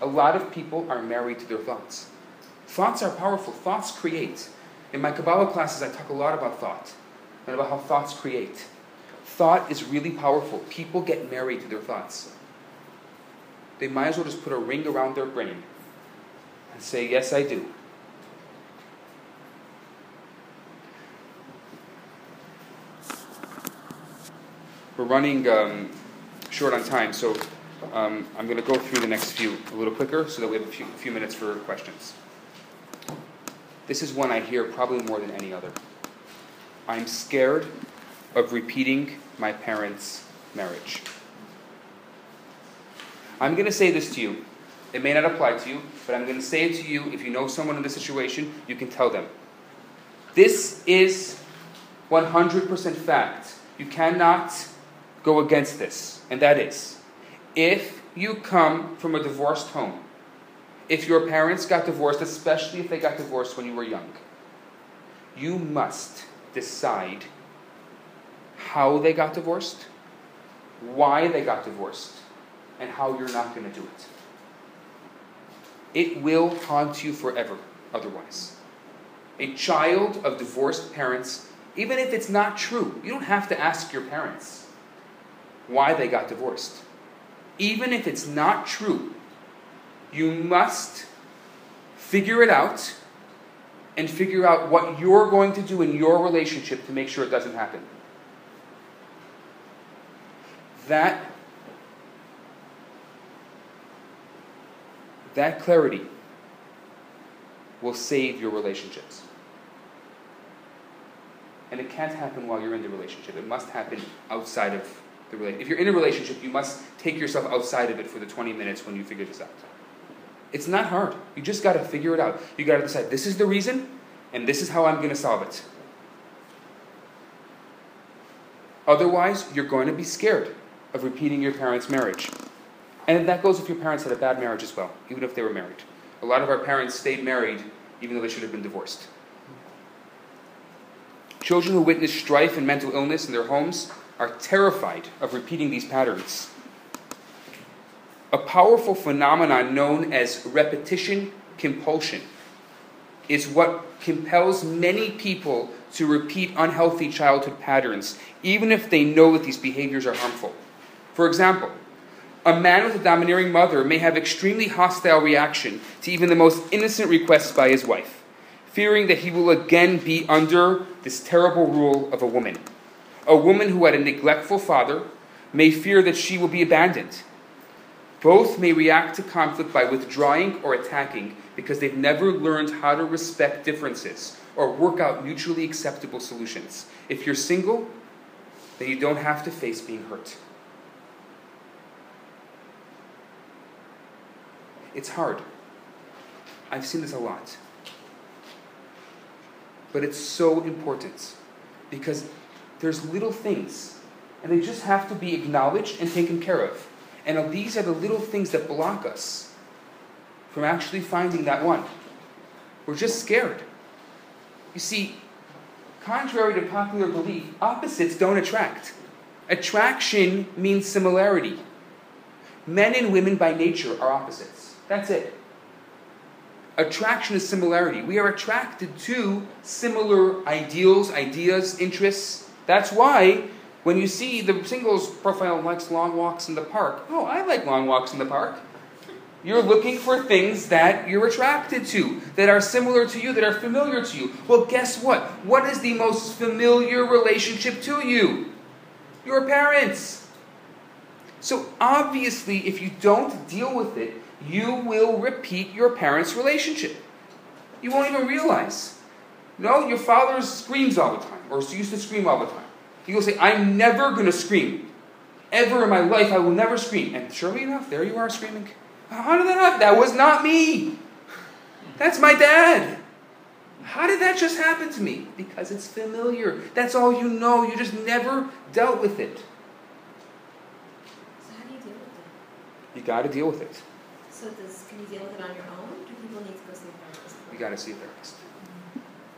[SPEAKER 1] A lot of people are married to their thoughts. Thoughts are powerful, thoughts create. In my Kabbalah classes, I talk a lot about thought and about how thoughts create. Thought is really powerful. People get married to their thoughts. They might as well just put a ring around their brain and say, Yes, I do. We're running um, short on time, so um, I'm going to go through the next few a little quicker so that we have a few, few minutes for questions. This is one I hear probably more than any other. I'm scared of repeating my parents' marriage. I'm going to say this to you. It may not apply to you, but I'm going to say it to you. If you know someone in this situation, you can tell them. This is 100% fact. You cannot go against this, and that is if you come from a divorced home, if your parents got divorced, especially if they got divorced when you were young, you must decide how they got divorced, why they got divorced, and how you're not going to do it. It will haunt you forever otherwise. A child of divorced parents, even if it's not true, you don't have to ask your parents why they got divorced. Even if it's not true, you must figure it out and figure out what you're going to do in your relationship to make sure it doesn't happen. That that clarity will save your relationships. And it can't happen while you're in the relationship. It must happen outside of the relationship. If you're in a relationship, you must take yourself outside of it for the 20 minutes when you figure this out. It's not hard. You just got to figure it out. You got to decide this is the reason, and this is how I'm going to solve it. Otherwise, you're going to be scared of repeating your parents' marriage. And that goes if your parents had a bad marriage as well, even if they were married. A lot of our parents stayed married even though they should have been divorced. Children who witness strife and mental illness in their homes are terrified of repeating these patterns. a powerful phenomenon known as repetition compulsion is what compels many people to repeat unhealthy childhood patterns, even if they know that these behaviors are harmful. For example, a man with a domineering mother may have extremely hostile reaction to even the most innocent requests by his wife, fearing that he will again be under this terrible rule of a woman. A woman who had a neglectful father may fear that she will be abandoned. Both may react to conflict by withdrawing or attacking because they've never learned how to respect differences or work out mutually acceptable solutions. If you're single, then you don't have to face being hurt. It's hard. I've seen this a lot. But it's so important because there's little things and they just have to be acknowledged and taken care of. And these are the little things that block us from actually finding that one. We're just scared. You see, contrary to popular belief, opposites don't attract. Attraction means similarity. Men and women by nature are opposites. That's it. Attraction is similarity. We are attracted to similar ideals, ideas, interests. That's why when you see the singles profile likes long walks in the park, oh, I like long walks in the park. You're looking for things that you're attracted to, that are similar to you, that are familiar to you. Well, guess what? What is the most familiar relationship to you? Your parents. So, obviously, if you don't deal with it, you will repeat your parents' relationship. You won't even realize. No, your father screams all the time, or she used to scream all the time. He will say, I'm never going to scream. Ever in my life, I will never scream. And surely enough, there you are screaming. How did that happen? That was not me. That's my dad. How did that just happen to me? Because it's familiar. That's all you know. You just never dealt with it.
[SPEAKER 6] So how do you deal with it?
[SPEAKER 1] You got to deal with it.
[SPEAKER 6] So does, can you deal with it on your own? Do people need to go see a therapist?
[SPEAKER 1] You got to see a therapist.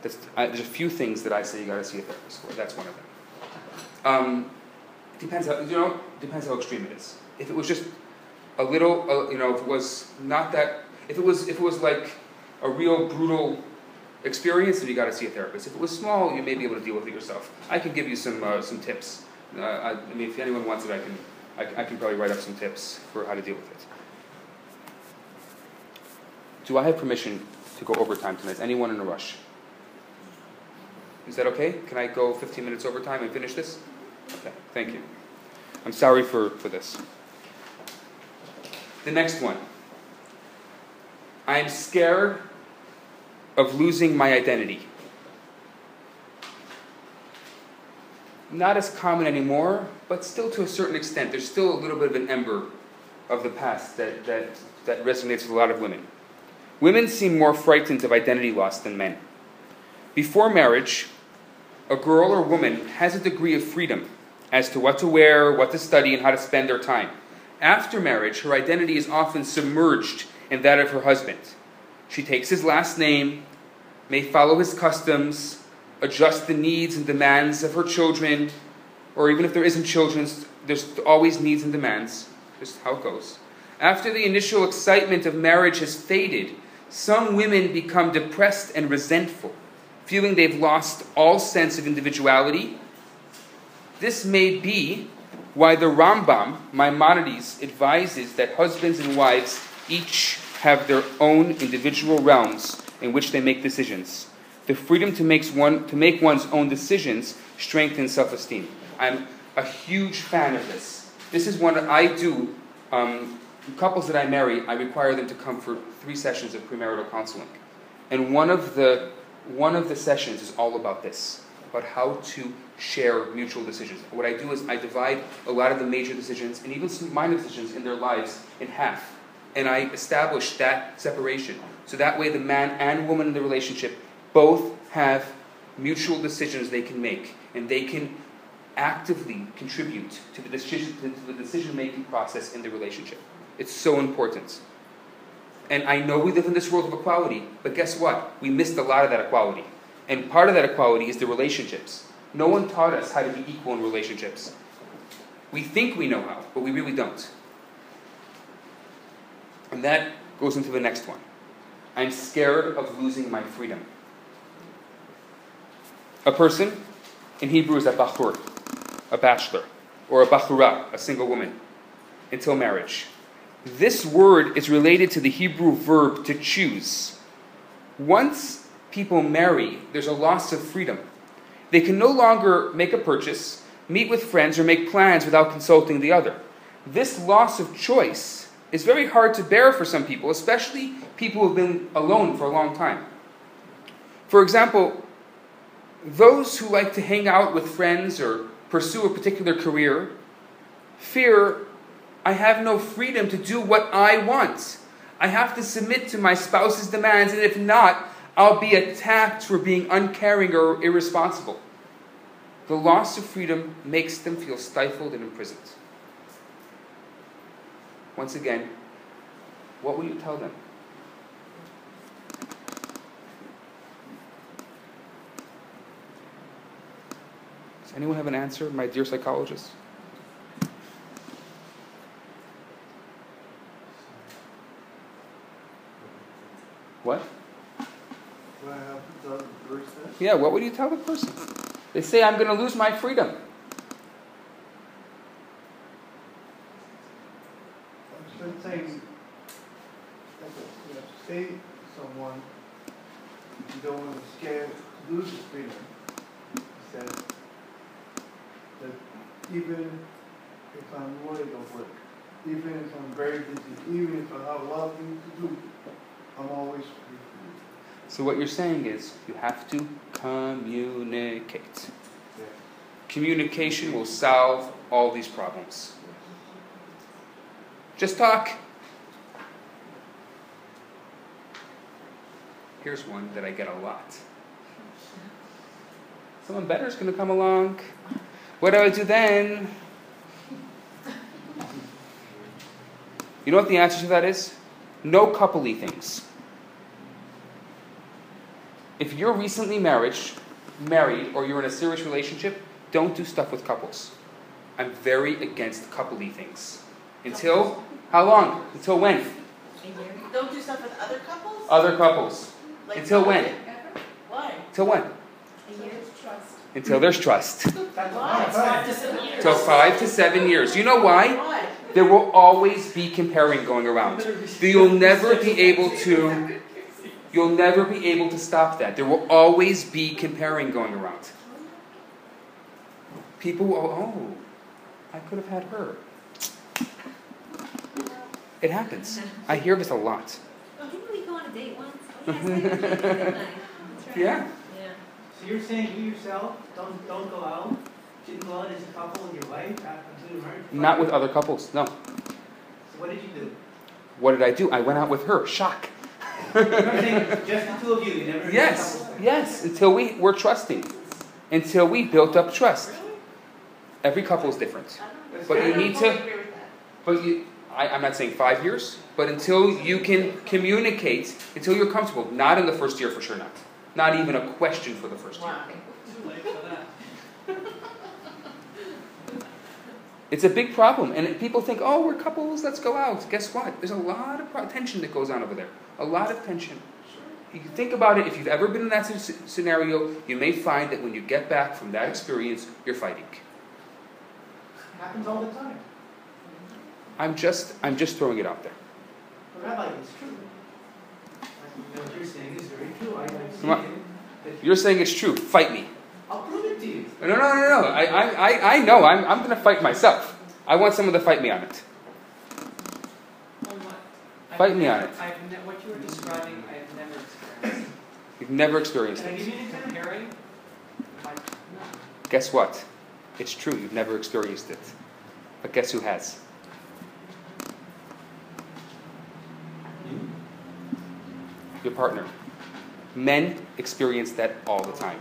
[SPEAKER 1] That's, I, there's a few things that I say you got to see a therapist for. That's one of them. Um, depends how you know. Depends how extreme it is. If it was just a little, uh, you know, if it was not that, if it was, if it was like a real brutal experience, then you got to see a therapist. If it was small, you may be able to deal with it yourself. I can give you some uh, some tips. Uh, I, I mean, if anyone wants it, I can I, I can probably write up some tips for how to deal with it. Do I have permission to go overtime tonight? Is anyone in a rush? Is that okay? Can I go 15 minutes overtime and finish this? Okay, thank you. I'm sorry for, for this. The next one. I'm scared of losing my identity. Not as common anymore, but still to a certain extent. There's still a little bit of an ember of the past that, that, that resonates with a lot of women. Women seem more frightened of identity loss than men. Before marriage, a girl or woman has a degree of freedom as to what to wear, what to study, and how to spend their time. After marriage, her identity is often submerged in that of her husband. She takes his last name, may follow his customs, adjust the needs and demands of her children, or even if there isn't children, there's always needs and demands. Just how it goes. After the initial excitement of marriage has faded, some women become depressed and resentful, feeling they've lost all sense of individuality. This may be why the Rambam, Maimonides, advises that husbands and wives each have their own individual realms in which they make decisions. The freedom to, makes one, to make one's own decisions strengthens self esteem. I'm a huge fan of this. This is what I do. Um, couples that I marry, I require them to come for three sessions of premarital counseling. And one of the, one of the sessions is all about this about how to share mutual decisions. What I do is I divide a lot of the major decisions and even some minor decisions in their lives in half. And I establish that separation. So that way the man and woman in the relationship both have mutual decisions they can make and they can actively contribute to the decision to the decision making process in the relationship. It's so important. And I know we live in this world of equality, but guess what? We missed a lot of that equality. And part of that equality is the relationships. No one taught us how to be equal in relationships. We think we know how, but we really don't. And that goes into the next one. I'm scared of losing my freedom. A person in Hebrew is a bachur, a bachelor, or a bachura, a single woman, until marriage. This word is related to the Hebrew verb to choose. Once people marry, there's a loss of freedom. They can no longer make a purchase, meet with friends, or make plans without consulting the other. This loss of choice is very hard to bear for some people, especially people who have been alone for a long time. For example, those who like to hang out with friends or pursue a particular career fear I have no freedom to do what I want. I have to submit to my spouse's demands, and if not, I'll be attacked for being uncaring or irresponsible. The loss of freedom makes them feel stifled and imprisoned. Once again, what will you tell them? Does anyone have an answer, my dear psychologist? What?
[SPEAKER 7] What happens on the person?
[SPEAKER 1] Yeah, what would you tell the person? They say, I'm going to lose my freedom.
[SPEAKER 7] I'm just saying, like, you have to say to someone, you don't want to scare, lose his freedom. He says that even if I'm worried of work, even if I'm very busy, even if I have a lot of things to do, I'm always free.
[SPEAKER 1] So, what you're saying is, you have to communicate.
[SPEAKER 7] Yeah.
[SPEAKER 1] Communication will solve all these problems. Just talk. Here's one that I get a lot. Someone better is going to come along. What do I do then? You know what the answer to that is? No coupley things. If you're recently married, married, or you're in a serious relationship, don't do stuff with couples. I'm very against coupley things. Until how long? Until when? A year.
[SPEAKER 5] Don't do stuff with other couples?
[SPEAKER 1] Other couples.
[SPEAKER 5] Like
[SPEAKER 1] Until when?
[SPEAKER 5] Why?
[SPEAKER 1] Until when?
[SPEAKER 6] A year's trust.
[SPEAKER 1] Until there's trust.
[SPEAKER 4] That's
[SPEAKER 5] Why?
[SPEAKER 2] Five to seven years.
[SPEAKER 1] Till five to seven years. You know why?
[SPEAKER 5] Why?
[SPEAKER 1] There will always be comparing going around. You'll never be able to. You'll never be able to stop that. There will always be comparing going around. People will, oh, I could have had her. It happens. I hear this a lot.
[SPEAKER 6] Didn't we go on a date once? Yes, we did, didn't I? That's right.
[SPEAKER 1] Yeah.
[SPEAKER 2] Yeah.
[SPEAKER 4] So you're saying you yourself don't don't go out, didn't go out as a couple with your wife after until you married?
[SPEAKER 1] Not with other couples, no.
[SPEAKER 4] So what did you do?
[SPEAKER 1] What did I do? I went out with her. Shock.
[SPEAKER 4] I'm saying just the two of you. You never
[SPEAKER 1] Yes, yes, until we were trusting. Until we built up trust. Every couple is different. But you need to,
[SPEAKER 5] agree with that.
[SPEAKER 1] but you, I, I'm not saying five years, but until you can communicate, until you're comfortable, not in the first year for sure not. Not even a question for the first year.
[SPEAKER 5] Wow.
[SPEAKER 2] Too late for that.
[SPEAKER 1] It's a big problem, and people think, oh, we're couples, let's go out. Guess what? There's a lot of pro- tension that goes on over there. A lot of tension. You think about it, if you've ever been in that scenario, you may find that when you get back from that experience, you're fighting.
[SPEAKER 4] Happens all the time.
[SPEAKER 1] I'm just, I'm just throwing it out there.
[SPEAKER 4] But Rabbi, it's true. You know, what you're saying is very true. I, I've seen
[SPEAKER 1] Come on.
[SPEAKER 4] it.
[SPEAKER 1] You're saying it's true. Fight me.
[SPEAKER 4] I'll prove it to you.
[SPEAKER 1] No, no, no, no. I, I, I, I know. I'm, I'm going to fight myself. I want someone to fight me on it.
[SPEAKER 2] On what? I've
[SPEAKER 1] Fight me on
[SPEAKER 2] never-
[SPEAKER 1] it.
[SPEAKER 2] I've ne- what you were describing, I have never experienced.
[SPEAKER 1] You've never experienced
[SPEAKER 2] Can
[SPEAKER 1] it.
[SPEAKER 2] give you an example? Comparing? Like, no.
[SPEAKER 1] Guess what? It's true. You've never experienced it. But guess who has? Your partner. Men experience that all the time.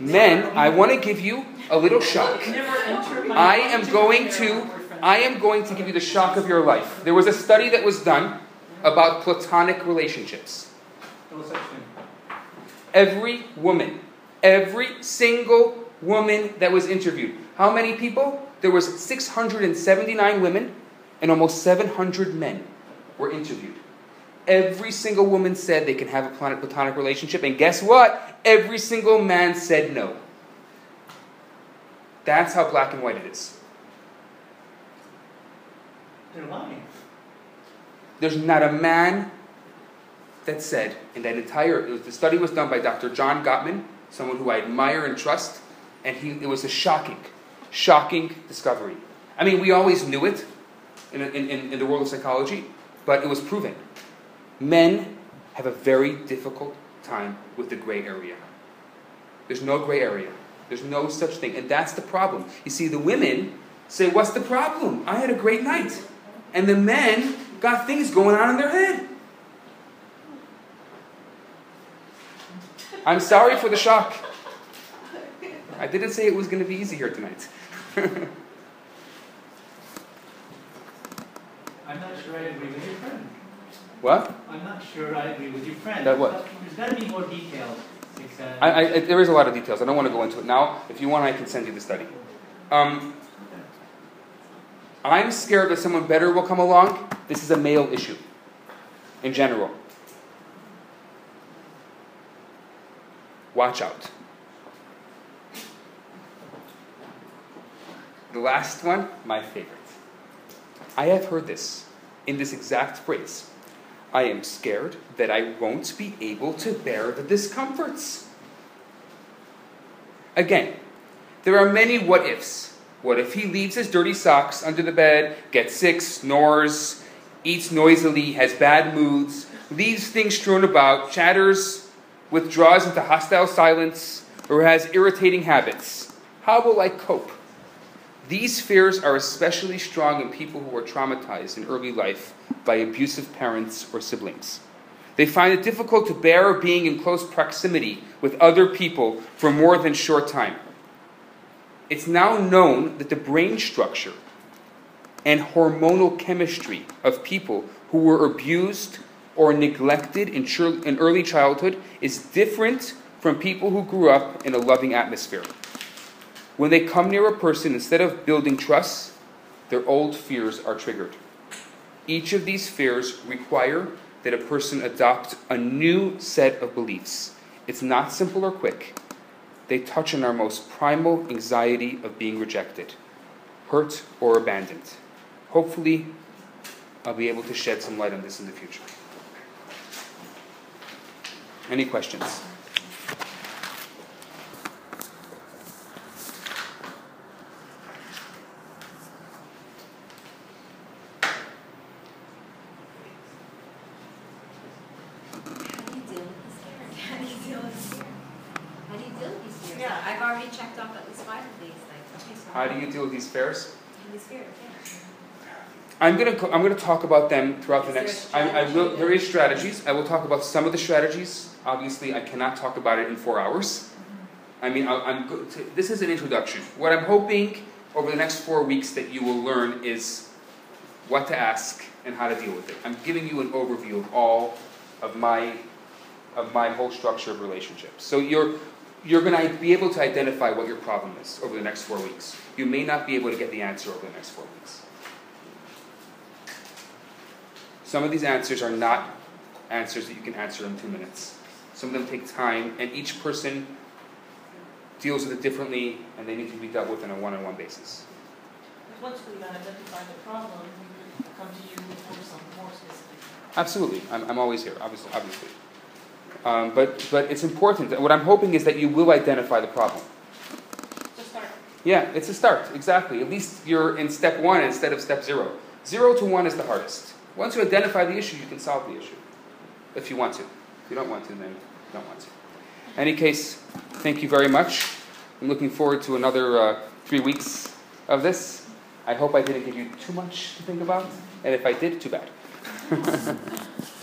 [SPEAKER 1] Men, I want to give you a little shock.
[SPEAKER 2] Never entered my
[SPEAKER 1] I am going to
[SPEAKER 2] our boyfriend.
[SPEAKER 1] I am going to give you the shock of your life. There was a study that was done about platonic relationships. Every woman, every single woman that was interviewed. How many people? There was 679 women and almost 700 men. were interviewed. Every single woman said they can have a platonic relationship, and guess what? Every single man said no. That's how black and white it is.
[SPEAKER 4] They're lying.
[SPEAKER 1] There's not a man that said in that entire. Was, the study was done by Dr. John Gottman, someone who I admire and trust, and he, it was a shocking, shocking discovery. I mean, we always knew it in, in, in, in the world of psychology, but it was proven. Men have a very difficult time with the gray area. There's no gray area. There's no such thing. And that's the problem. You see, the women say, What's the problem? I had a great night. And the men got things going on in their head. I'm sorry for the shock. I didn't say it was going to be easy here tonight.
[SPEAKER 4] I'm not sure I agree with your friend.
[SPEAKER 1] what?
[SPEAKER 4] I'm not sure I agree with your friend.
[SPEAKER 1] That what?
[SPEAKER 4] There's gotta be more details. Uh,
[SPEAKER 1] I, I, there is a lot of details. I don't want to go into it now. If you want, I can send you the study. Um, I'm scared that someone better will come along. This is a male issue in general. Watch out. The last one, my favorite. I have heard this in this exact phrase. I am scared that I won't be able to bear the discomforts. Again, there are many what ifs. What if he leaves his dirty socks under the bed, gets sick, snores, eats noisily, has bad moods, leaves things strewn about, chatters, withdraws into hostile silence, or has irritating habits? How will I cope? These fears are especially strong in people who are traumatized in early life by abusive parents or siblings. They find it difficult to bear being in close proximity with other people for more than short time. It's now known that the brain structure and hormonal chemistry of people who were abused or neglected in, in early childhood is different from people who grew up in a loving atmosphere. When they come near a person, instead of building trust, their old fears are triggered. Each of these fears require that a person adopt a new set of beliefs. It's not simple or quick. They touch on our most primal anxiety of being rejected, hurt, or abandoned. Hopefully, I'll be able to shed some light on this in the future. Any questions?
[SPEAKER 6] How do you deal with this fear? How do you deal with this fear? How do you deal with these fears?
[SPEAKER 5] Yeah.
[SPEAKER 6] I've already checked off at least five of these, like, okay, so.
[SPEAKER 1] How do you deal with these fears?
[SPEAKER 6] These fears, yeah.
[SPEAKER 1] I'm gonna I'm gonna talk about them throughout the next. I, I will. There is strategies. I will talk about some of the strategies. Obviously, I cannot talk about it in four hours. I mean, I, I'm. Go- to, this is an introduction. What I'm hoping over the next four weeks that you will learn is what to ask and how to deal with it. I'm giving you an overview of all of my of my whole structure of relationships. So you're you're going to be able to identify what your problem is over the next four weeks. You may not be able to get the answer over the next four weeks. Some of these answers are not answers that you can answer in two minutes. Some of them take time, and each person deals with it differently, and they need to be dealt with on a one on one basis.
[SPEAKER 3] But once we identify the problem, we come to you for some more specific.
[SPEAKER 1] Absolutely, I'm, I'm always here, obviously. obviously. Um, but, but it's important. What I'm hoping is that you will identify the problem. Yeah, it's a start, exactly. At least you're in step one instead of step zero. Zero to one is the hardest. Once you identify the issue, you can solve the issue. If you want to. If you don't want to, then you don't want to. any case, thank you very much. I'm looking forward to another uh, three weeks of this. I hope I didn't give you too much to think about, and if I did, too bad.